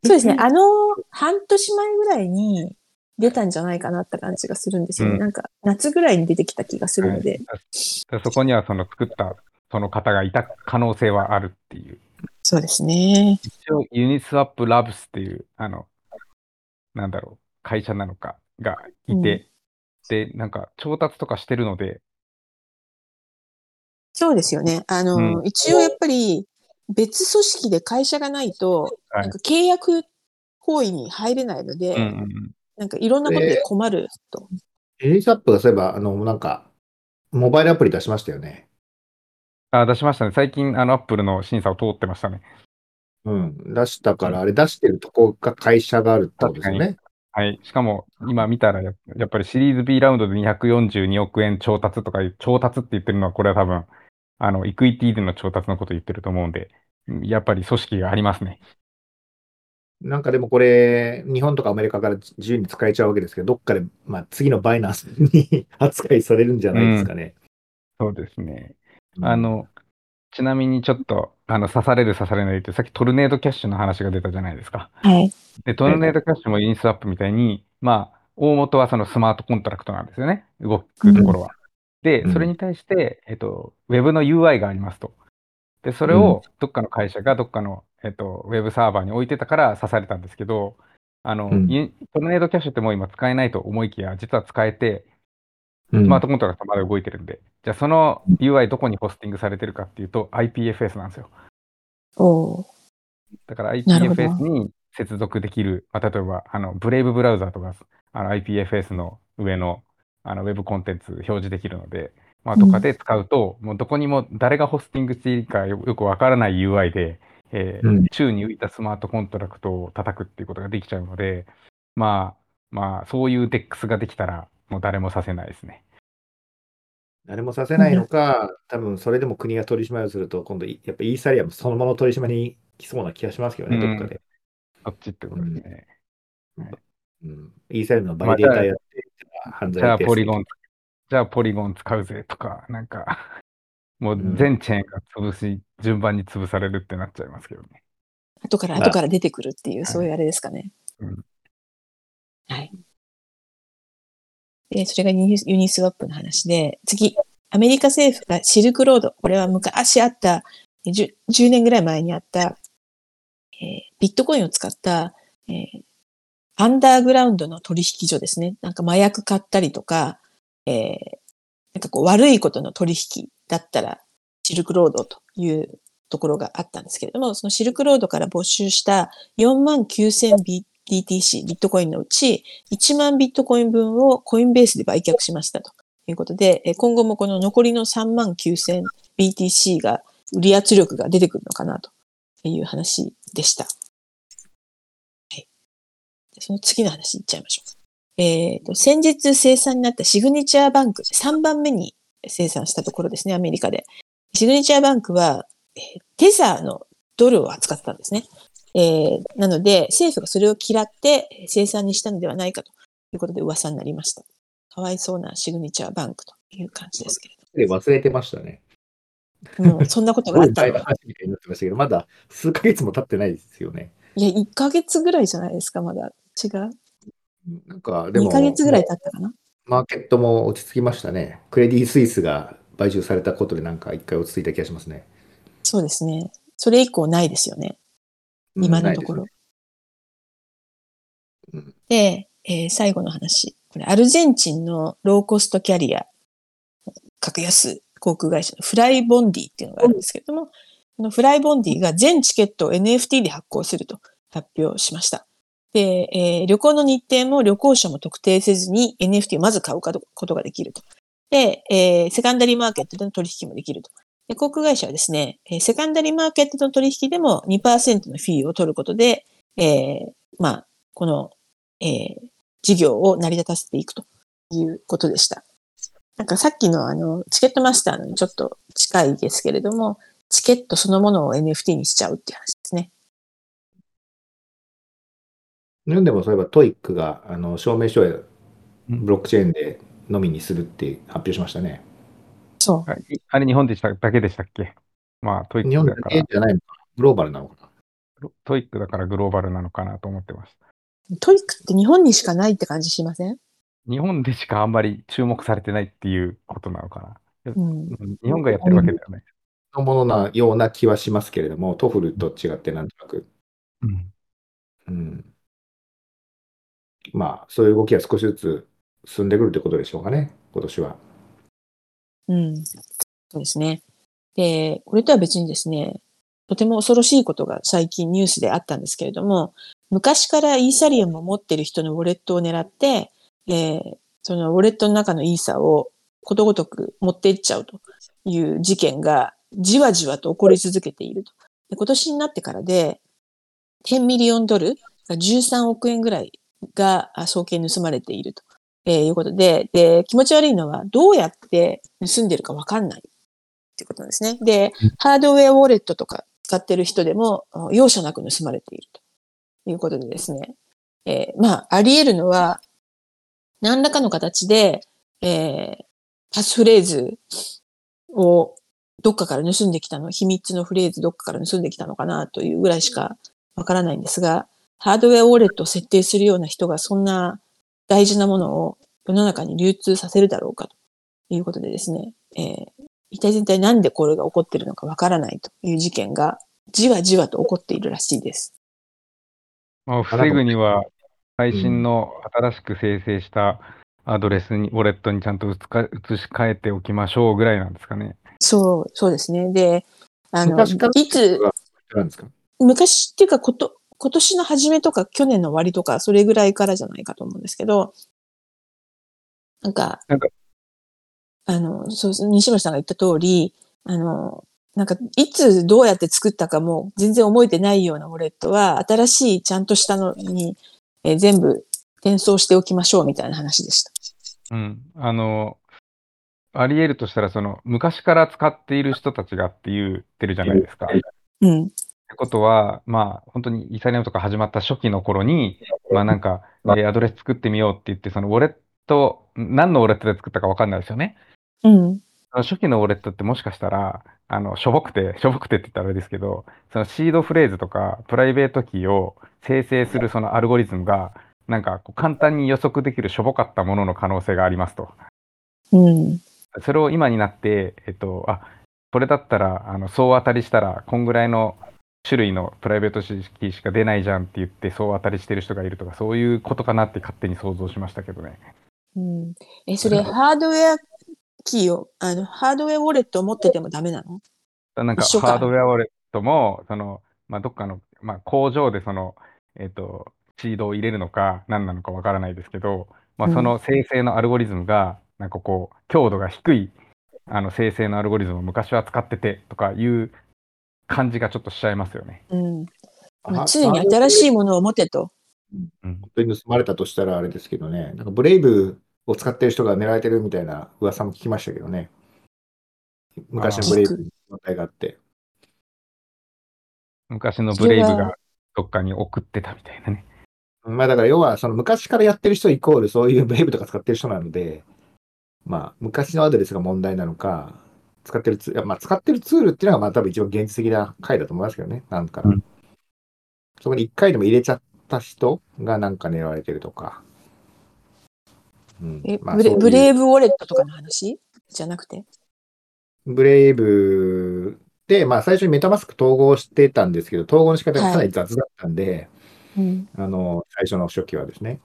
そうですね。あの、半年前ぐらいに出たんじゃないかなって感じがするんですよね。うんなんか、夏ぐらいに出てきた気がするので。でそこにはその作ったその方がいた可能性はあるっていう。そうですね。一応ユニスワップラブスっていう、あの、なんだろう、会社なのかがいて、で、なんか調達とかしてるので、そうですよね。あの、うん一応やっぱり別組織で会社がないと、はいなんか契約行為に入れないので、うんうんうんなんかいろんなことで困ると。ユニスワップがそういえば、あの、なんか、モバイルアプリ出しましたよね。あ、出しましたね。最近、あの、アップルの審査を通ってましたね。うん。出したから、あれ出してるとこが会社があるってことですよね。はい。しかも、今見たらや、やっぱりシリーズ B ラウンドで242億円調達とか調達って言ってるのは、これは多分、あの、イクイティでの調達のことを言ってると思うんで、やっぱり組織がありますね。なんかでもこれ、日本とかアメリカから自由に使えちゃうわけですけど、どっかで、まあ、次のバイナンスに扱いされるんじゃないですかね。そうですね。うんあ、の、ちなみにちょっと、あの、刺される刺されないって、さっきトルネードキャッシュの話が出たじゃないですか。はい。で、トルネードキャッシュもユニスワップみたいに、まあ、大元はそのスマートコントラクトなんですよね。動くところは。でう、んそれに対して、えっと、ウェブの UI がありますと。で、それをどっかの会社がどっかの、えっと、ウェブサーバーに置いてたから刺されたんですけど、あの、うん。ユトルネードキャッシュってもう今使えないと思いきや、実は使えて、うん。スマートコントラクトまだ動いてるんで、じゃあその UI どこにホスティングされてるかっていうと IPFS なんですよ。おー。だから IPFS に接続できる、まあ、例えば、あの、 Brave ブラウザーとか、あの IPFS の上のあのウェブコンテンツ表示できるので、まあ、とかで使うと、もうどこにも誰がホスティングしているかよよくわからない UI で、えーうん。宙に浮いたスマートコントラクトを叩くっていうことができちゃうので、まあ、まあ、そういう DEX ができたら、もう誰もさせないですね。誰もさせないのか、多分それでも国が取り締まりをすると、今度、いやっぱイーサリアムそのもの取り締まりに来そうな気がしますけどね、うん。どっかで。そっちってことですね。うん、イーサリアムのバリデータやって、犯罪じゃあ、ポリゴン、じゃあ、ポリゴン使うぜとか、なんか、もううん全チェーンが潰し、順番に潰されるってなっちゃいますけどね。後からまあ後から出てくるっていう、いそういうあれですかね。うんはい。で、それがユニユニスワップの話で、次、アメリカ政府がシルクロード、これは昔あった、10, 10年ぐらい前にあった、えービットコインを使った、えーアンダーグラウンドの取引所ですね。なんか麻薬買ったりとか、えーなんかこう悪いことの取引だったら、シルクロードというところがあったんですけれども、そのシルクロードから没収した4万9000 BTC、ビットコインのうち1万ビットコイン分をコインベースで売却しましたということで、今後もこの残りの3万9000 BTC が売り圧力が出てくるのかなという話でした。はい。その次の話いっちゃいましょう。えっ、と、先日生産になったシグニチャーバンク、3番目に生産したところですね、アメリカで。シグニチャーバンクは、えーテザーのドルを扱ってたんですね。えーなので、政府がそれを嫌ってえー生産にしたのではないかということで噂になりました。かわいそうなシグニチャーバンクという感じですけれで忘れてましたね。ど。もうそんなことがあったのみたいになってましたけど、まだ数ヶ月も経ってないですよね。いや、1ヶ月ぐらいじゃないですか、まだ。違う？なんか、でも、?2 ヶ月ぐらい経ったかなマーケットも落ち着きましたね。クレディ・スイスが買収されたことでなんか一回落ち着いた気がしますね。そうですね。それ以降ないですよね。うん今のところ。ないですねうんで、えー最後の話。これ、アルゼンチンのローコストキャリア、格安航空会社のフライボンディっていうのがあるんですけれども、このフライボンディが全チケットを NFT で発行すると発表しました。で、えー旅行の日程も旅行者も特定せずに NFT をまず買うことができると。で、えーセカンダリーマーケットでの取引もできると。で航空会社はですね、えーセカンダリーマーケットの取引でも2%のフィーを取ることで、えーまあ、この、えー事業を成り立たせていくということでした。なんかさっきのあの、チケットマスターのにちょっと近いですけれども、チケットそのものを NFT にしちゃうっていう話日本でもそういえば TOEIC があの証明書をブロックチェーンでのみにするって発表しましたね。そう。あれ日本でしただけでしたっけ？まあトイッ日本だクだからけじゃないのか。グローバルなのかな。 TOEIC だからグローバルなのかなと思ってました。 TOEIC って日本にしかないって感じしません？日本でしかあんまり注目されてないっていうことなのかな。うん。うん日本がやってるわけだよね。のものなような気はしますけれども、 TOEFL と違ってなんとなく。うんうん。まあ、そういう動きが少しずつ進んでくるということでしょうかね、今年は。うん。そうですね。で、これとは別にですね、とても恐ろしいことが最近ニュースであったんですけれども、昔からイーサリアムを持ってる人のウォレットを狙って、えーそのウォレットの中のイーサをことごとく持っていっちゃうという事件がじわじわと起こり続けていると。今年になってからで、10ミリオンドル、13億円ぐらいがあ送金盗まれていると、えーいうことで、で、気持ち悪いのはどうやって盗んでるかわかんないっていうことなんですね。で、ハードウェアウォレットとか使ってる人でも容赦なく盗まれているということでですね。えーまあ、あり得るのは、何らかの形で、えーパスフレーズをどっかから盗んできたの、秘密のフレーズどっかから盗んできたのかなというぐらいしかわからないんですが、ハードウェアウォレットを設定するような人がそんな大事なものを世の中に流通させるだろうかということでですね、えー一体全体なんでこれが起こっているのかわからないという事件がじわじわと起こっているらしいです。まあ、防ぐには、最新の新しく生成したアドレスに、ウォレットにちゃんと移か移し替えておきましょうぐらいなんですかね。そう、そうですね。で、あの、いつ、なんですか？昔っていうかこと、今年の初めとか去年の終わりとか、それぐらいからじゃないかと思うんですけど、なんか、なんかあの、そう西村さんが言った通り、あの、なんか、いつどうやって作ったかも全然覚えてないようなウォレットは、新しいちゃんとしたのに、えー全部転送しておきましょうみたいな話でした。うん。あの、あり得るとしたら、その、昔から使っている人たちがって言ってるじゃないですか。っうん。てことは、まあ、本当にイーサリアムとか始まった初期の頃に、まあなんか、えーアドレス作ってみようって言って、そのウォレット、何のウォレットで作ったかわかんないですよね。うん。初期のウォレットってもしかしたら、あの、しょぼくて、しょぼくてって言ったらあれですけど、そのシードフレーズとか、プライベートキーを生成するそのアルゴリズムが、なんかこう簡単に予測できるしょぼかったものの可能性がありますと。うん。それを今になって、えっと、あ、これだったら、あの、総当たりしたら、こんぐらいの種類のプライベートキーしか出ないじゃんって言って、総当たりしてる人がいるとか、そういうことかなって勝手に想像しましたけどね。うん。え、それ、ハードウェアキーを、あの、ハードウェアウォレットを持っててもダメなの？なんかハードウェアウォレットも、その、まあ、どっかの、まあ、工場でその、えっと、シードを入れるのか、何なのかわからないですけど、まあ、うんその生成のアルゴリズムが、なんかこう、強度が低い、あの、生成のアルゴリズムを昔は使っててとかいう感じがちょっとしちゃいますよね。うん。常に新しいものを持てと。うん。本当に盗まれたとしたらあれですけどね、なんかブレイブを使ってる人が狙われてるみたいな噂も聞きましたけどね。昔のブレイブに問題があって。昔のブレイブがどっかに送ってたみたいなね。まあだから要はその昔からやってる人イコールそういうブレイブとか使ってる人なので、まあ昔のアドレスが問題なのか、使ってるツール、まあ使ってるツールっていうのがまあ多分一番現実的な回だと思いますけどね、なんか。うんそこに一回でも入れちゃった人がなんか狙われてるとか。うんえ、まあそういうブレブレイブウォレットとかの話？じゃなくて？ブレイブで、まあ最初にメタマスク統合してたんですけど、統合の仕方がかなり雑だったんで、うん。あの、最初の初期はですね。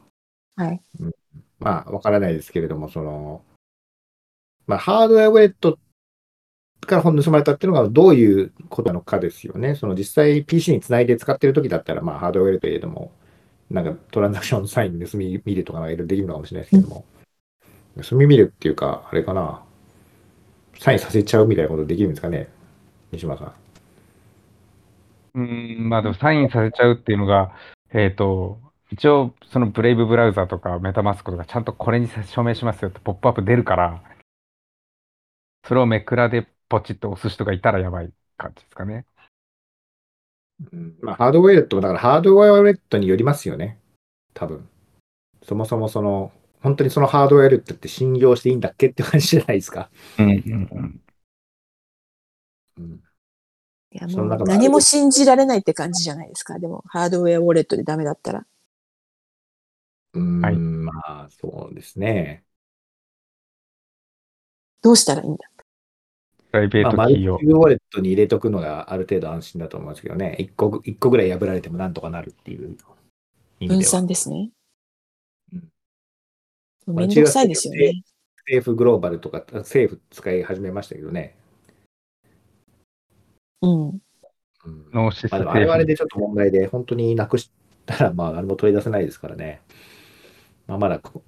はい。まあわからないですけれども、その、まあハードウェアウォレットから本盗まれたっていうのがどういうことなのかですよね。その実際 PC につないで使ってる時だったら、まあハードウェアウォレットでも、なんかトランザクションサイン盗み見るとかなんかいろいろできるのかもしれないですけども、盗み見るっていうか、あれかな、サインさせちゃうみたいなことできるんですかね、西村さん。うん、まあでもサインさせちゃうっていうのが、えっと、一応、そのブレイブブラウザとかメタマスクとかちゃんとこれに証明しますよってポップアップ出るから、それをメクラでポチッと押す人がいたらやばい感じですかね。うんまあ、ハードウェアレットも、だからハードウェアレットによりますよね。多分。そもそもその、本当にそのハードウェアレットって信用していいんだっけって感じじゃないですか。うんうんうん。うん、いや、もう何も信じられないって感じじゃないですか。でも、ハードウェアウォレットでダメだったら。うーん、はいまあ、そうですね。どうしたらいいんだ？プライベーまあ、マルチトキーを。ウォレットに入れとくのがある程度安心だと思うんですけどね。一個ぐ、一個ぐらい破られてもなんとかなるっていう意味分では。散ですね。うんめんどくさいですよね。政府グローバルとか、政府使い始めましたけどね。うん。うんノーシスまあ、でもあれはあれでちょっと問題で、本当になくしたら、まあ、あれも取り出せないですからね。まあ、まだこ、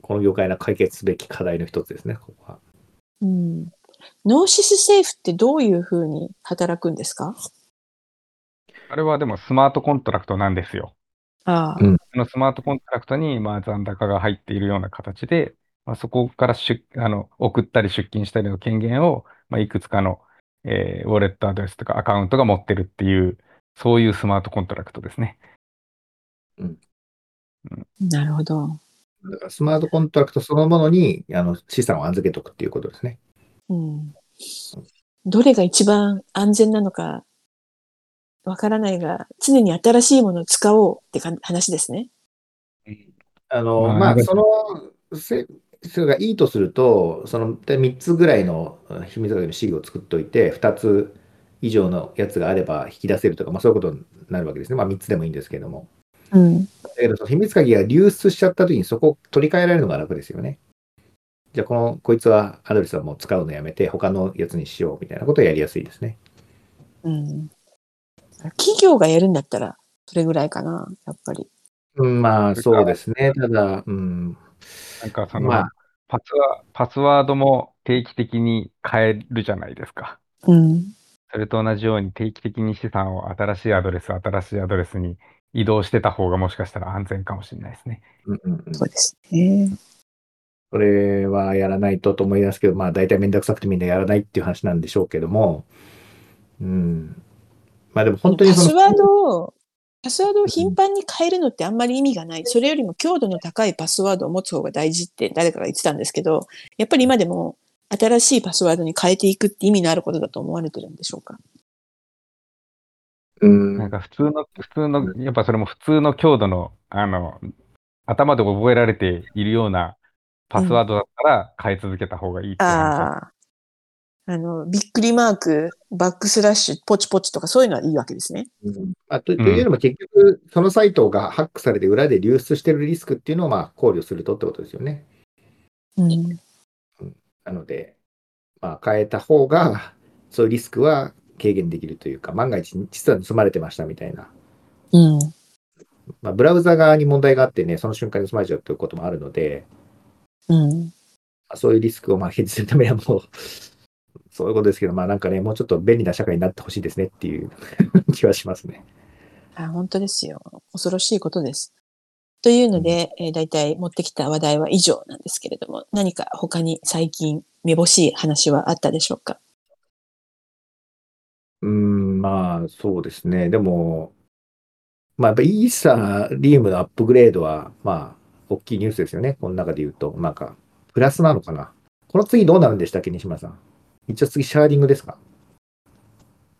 この業界の解決すべき課題の一つですね、ここは。うん。 Gnosis Safe ってどういうふうに働くんですか？あれはでもスマートコントラクトなんですよ。ああ、うんそのスマートコントラクトにまあ残高が入っているような形で、まあ、そこから出あの送ったり出金したりの権限を、まあ、いくつかの、えーウォレットアドレスとかアカウントが持ってるっていう、そういうスマートコントラクトですね。なるほど。だからスマートコントラクトそのものにあの資産を預けとくっていうことですね。うん。どれが一番安全なのかわからないが、常に新しいものを使おうってか話ですね。あの、まあまあ、その、せそれがいいとすると、その3つぐらいの秘密鍵のシールを作っておいて、2つ以上のやつがあれば引き出せるとか、まあ、そういうことになるわけですね。まあ、3つでもいいんですけども。うん。だけど、秘密鍵が流出しちゃった時にそこを取り替えられるのが楽ですよね。じゃあ、この、こいつはアドレスはもう使うのやめて、他のやつにしようみたいなことをやりやすいですね。うん。企業がやるんだったら、それぐらいかな、やっぱり。うん、まあ、そうですね。ただ、うん、なんかその、まあ、パスワパスワードも定期的に変えるじゃないですか。うん。それと同じように定期的に資産を新しいアドレス、新しいアドレスに移動してた方がもしかしたら安全かもしれないですね。うんうんうんそうですね。それはやらないとと思いますけど、まあ大体めんどくさくてみんなやらないっていう話なんでしょうけども、うん。まあでも本当にその、パスワードを、パスワードを頻繁に変えるのってあんまり意味がない。それよりも強度の高いパスワードを持つ方が大事って誰かが言ってたんですけど、やっぱり今でも新しいパスワードに変えていくって意味のあることだと思われてるんでしょうか？うんなんか普通の、普通の、やっぱそれも普通の強度の、あの、頭で覚えられているようなパスワードだったら変え続けた方がいいっていう話ああ。あの、びっくりマーク、バックスラッシュ、ポチポチとかそういうのはいいわけですね。うんまあ、とというよりも結局、そのサイトがハックされて裏で流出してるリスクっていうのをまあ考慮するとってことですよね。うん。なので、まあ変えた方が、そういうリスクは軽減できるというか、万が一実は盗まれてましたみたいな。うん。まあ、ブラウザ側に問題があってね、その瞬間に盗まれちゃうということもあるので、うん。まあそういうリスクをまあ減するためにはもう、*laughs* そういうことですけど、まあなんかね、もうちょっと便利な社会になってほしいですねっていう *laughs* 気はしますね。あ本当ですよ。恐ろしいことです。というので、えー、大体持ってきた話題は以上なんですけれども、何か他に最近めぼしい話はあったでしょうか？うーん、まあそうですね。でも、まあやっぱイーサリアムのアップグレードは、まあ大きいニュースですよね。この中で言うと。なんか、プラスなのかな。この次どうなるんでしたっけ、西村さん。一応次シャーディングですか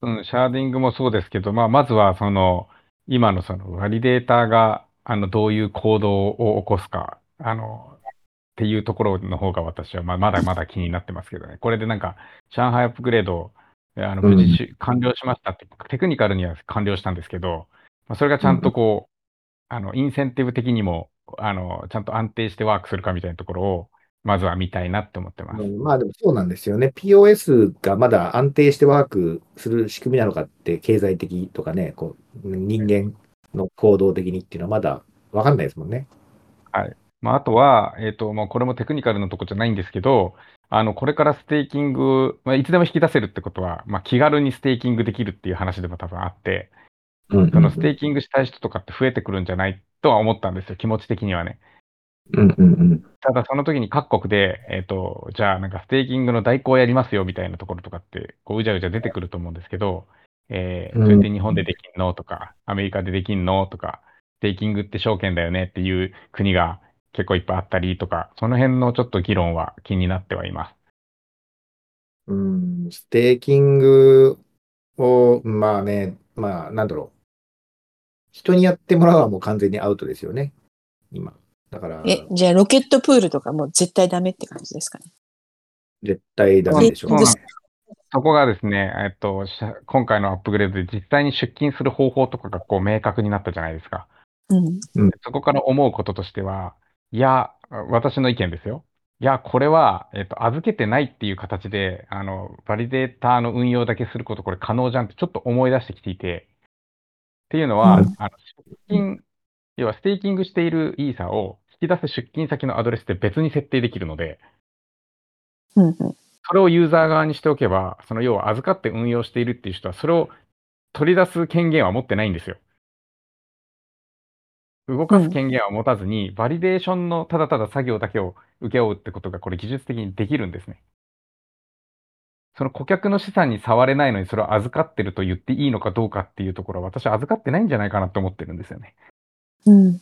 うん、シャーディングもそうですけど、まあ、まずはその、今のそのバリデータが、あの、どういう行動を起こすか、あの、っていうところの方が私は、まあ、まだまだ気になってますけどね。これでなんか、上海アップグレード、あの、無事し、完了しましたって、テクニカルには完了したんですけど、まあ、それがちゃんとこう、あの、インセンティブ的にも、あの、ちゃんと安定してワークするかみたいなところを、まずは見たいなって思ってます。うんまあでもそうなんですよね。POS がまだ安定してワークする仕組みなのかって、経済的とかね、こう人間の行動的にっていうのはまだわかんないですもんね。まあ、あとは、えっ、と、まあ、これもテクニカルのとこじゃないんですけど、あの、これからステーキング、まあ、いつでも引き出せるってことは、まあ、気軽にステーキングできるっていう話でも多分あって、うんそのステーキングしたい人とかって増えてくるんじゃないとは思ったんですよ、気持ち的にはね。うんうんうん。ただその時に各国で、えっ、と、じゃあなんかステーキングの代行やりますよみたいなところとかって、こううじゃうじゃ出てくると思うんですけど、えー、うんそれって日本でできんのとか、アメリカでできんのとか、ステーキングって証券だよねっていう国が結構いっぱいあったりとか、その辺のちょっと議論は気になってはいます。うん、ステーキングを、まあね、まあ、なんだろう。人にやってもらうはもう完全にアウトですよね。今。だから、え、じゃあ Rocket Pool とかもう絶対ダメって感じですかね？絶対ダメでしょうね。そこがですね、えっと、今回のアップグレードで実際に出金する方法とかがこう明確になったじゃないですか。うん。そこから思うこととしては、いや、私の意見ですよ。いや、これは、えっと、預けてないっていう形で、あの、バリデーターの運用だけすること、これ可能じゃんってちょっと思い出してきていて、っていうのは、うんあの出金、要はステーキングしているイーサを引き出す出金先のアドレスって別に設定できるので、うんうん。それをユーザー側にしておけば、その要は預かって運用しているっていう人は、それを取り出す権限は持ってないんですよ。動かす権限は持たずに、バリデーションのただただ作業だけを請け負うってことが、これ技術的にできるんですね。その顧客の資産に触れないのに、それを預かってると言っていいのかどうかっていうところは、私は預かってないんじゃないかなと思ってるんですよね。うん。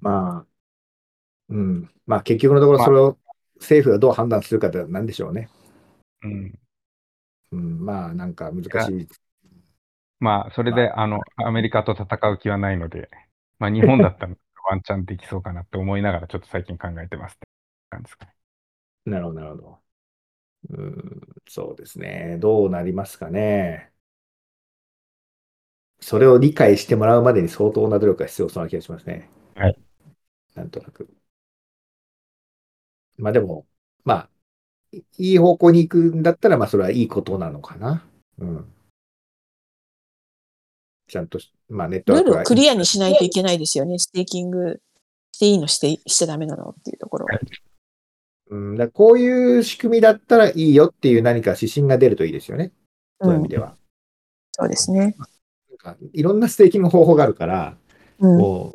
まあ、うん。まあ結局のところそれを政府がどう判断するかってなんでしょうね。うん。うん。まあなんか難しい。まあ、それで、あの、アメリカと戦う気はないので、まあ、*laughs* 日本だったらワンチャンできそうかなって思いながら、ちょっと最近考えてますって感じですかね。なるほど、なるほど。うん、そうですね。どうなりますかね。それを理解してもらうまでに相当な努力が必要そうな気がしますね。はい。なんとなく。まあでも、まあ、いいい方向に行くんだったら、まあそれはいいことなのかな。うん。ちゃんとし、まあネットルーワークはルをクリアにしないといけないですよね。ステーキングしていいのして、しちゃダメなのっていうところ。うん、だこういう仕組みだったらいいよっていう何か指針が出るといいですよね。そういう意味では。そうですね。なんかいろんなステーキング方法があるから、うん。こ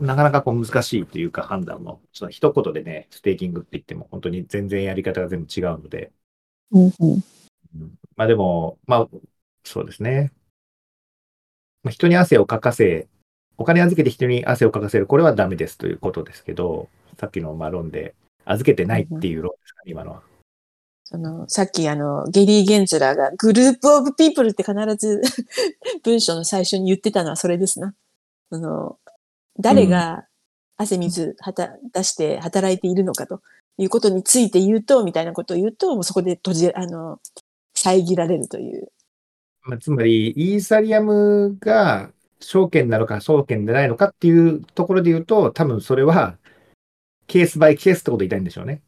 う、なかなかこう難しいというか判断も、その一言でね、ステーキングって言っても本当に全然やり方が全部違うので、うんうん。うんまあでも、まあ、そうですね。まあ人に汗をかかせ、お金預けて人に汗をかかせる、これはダメですということですけど、さっきのまあ論で、預けてないっていう論ですか？ね、今のは。その、さっきあの、ゲリー・ゲンズラーがグループオブピープルって必ず *laughs* 文章の最初に言ってたのはそれですな。その、誰が汗水はた出して働いているのかということについて言うと、みたいなことを言うと、もうそこで閉じ、あの、遮られるという。まあ、つまり、イーサリアムが証券なのか証券でないのかっていうところで言うと、多分それはケースバイケースってことを言いたいんでしょうね。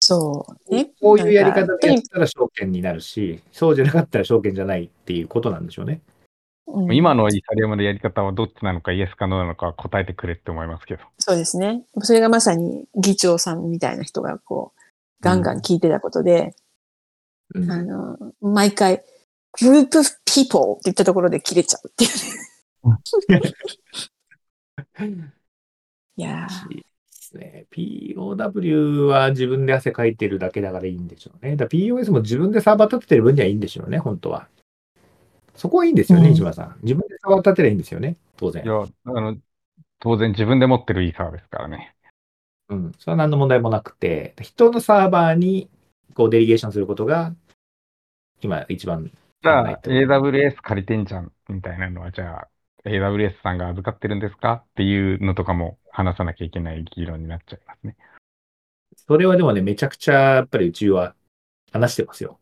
そう。ね。こういうやり方でやったら証券になるし、そうじゃなかったら証券じゃないっていうことなんでしょうね。うん今のイーサリアムのやり方はどっちなのか、イエスかノーなのかは答えてくれって思いますけど。そうですね。それがまさに議長さんみたいな人がこう、ガンガン聞いてたことで、うんあの、毎回、グループ people って言ったところで切れちゃうっていう。*laughs* いやーですね。POW は自分で汗かいてるだけだからいいんでしょうね。だ POS も自分でサーバー立ててる分にはいいんでしょうね、本当は。そこはいいんですよね、うん石村さん。自分でサーバー立てればいいんですよね、当然い。や、あの、当然自分で持ってるイーサーですからね。うん。それは何の問題もなくて、人のサーバーにこうデリゲーションすることが、今一番じゃあ、AWS 借りてんじゃんみたいなのは、じゃあ、AWS さんが預かってるんですか？っていうのとかも話さなきゃいけない議論になっちゃいますね。それはでもね、めちゃくちゃやっぱりうちは話してますよ。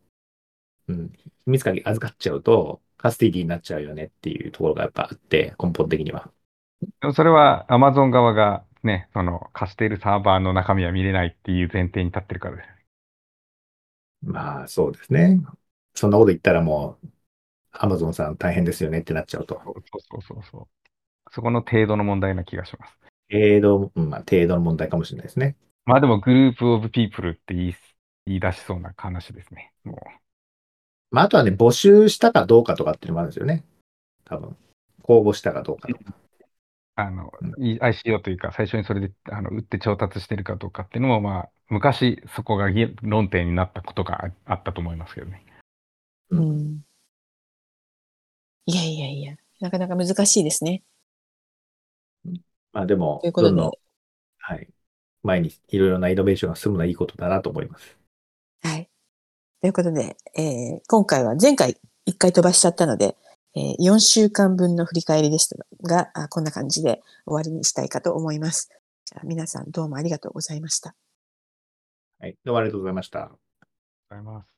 うん。秘密鍵預かっちゃうと、カスティディになっちゃうよねっていうところがやっぱあって、根本的には。それは Amazon 側がね、その貸しているサーバーの中身は見れないっていう前提に立ってるからです。まあ、そうですね。そんなこと言ったらもう、アマゾンさん大変ですよねってなっちゃうと。そうそうそうそう。そこの程度の問題な気がします。程度、うんまあ、程度の問題かもしれないですね。まあでもグループオブピープルって言い言い出しそうな話ですね。もう。まあ、あとはね、募集したかどうかとかっていうのもあるんですよね。多分。公募したかどうかとか。あの、ICO というか、最初にそれで、あの、売って調達してるかどうかっていうのも、まあ、昔そこが論点になったことがあったと思いますけどね。うん。いやいやいや、なかなか難しいですね。まあでも、ということで、はい。前にいろいろなイノベーションが進むのはいいことだなと思います。はい。ということで、えー、今回は前回1回飛ばしちゃったので、えー、4週間分の振り返りですが、あこんな感じで終わりにしたいかと思います。じゃあ皆さんどうもありがとうございました。はい、どうもありがとうございました。ありがとうございます。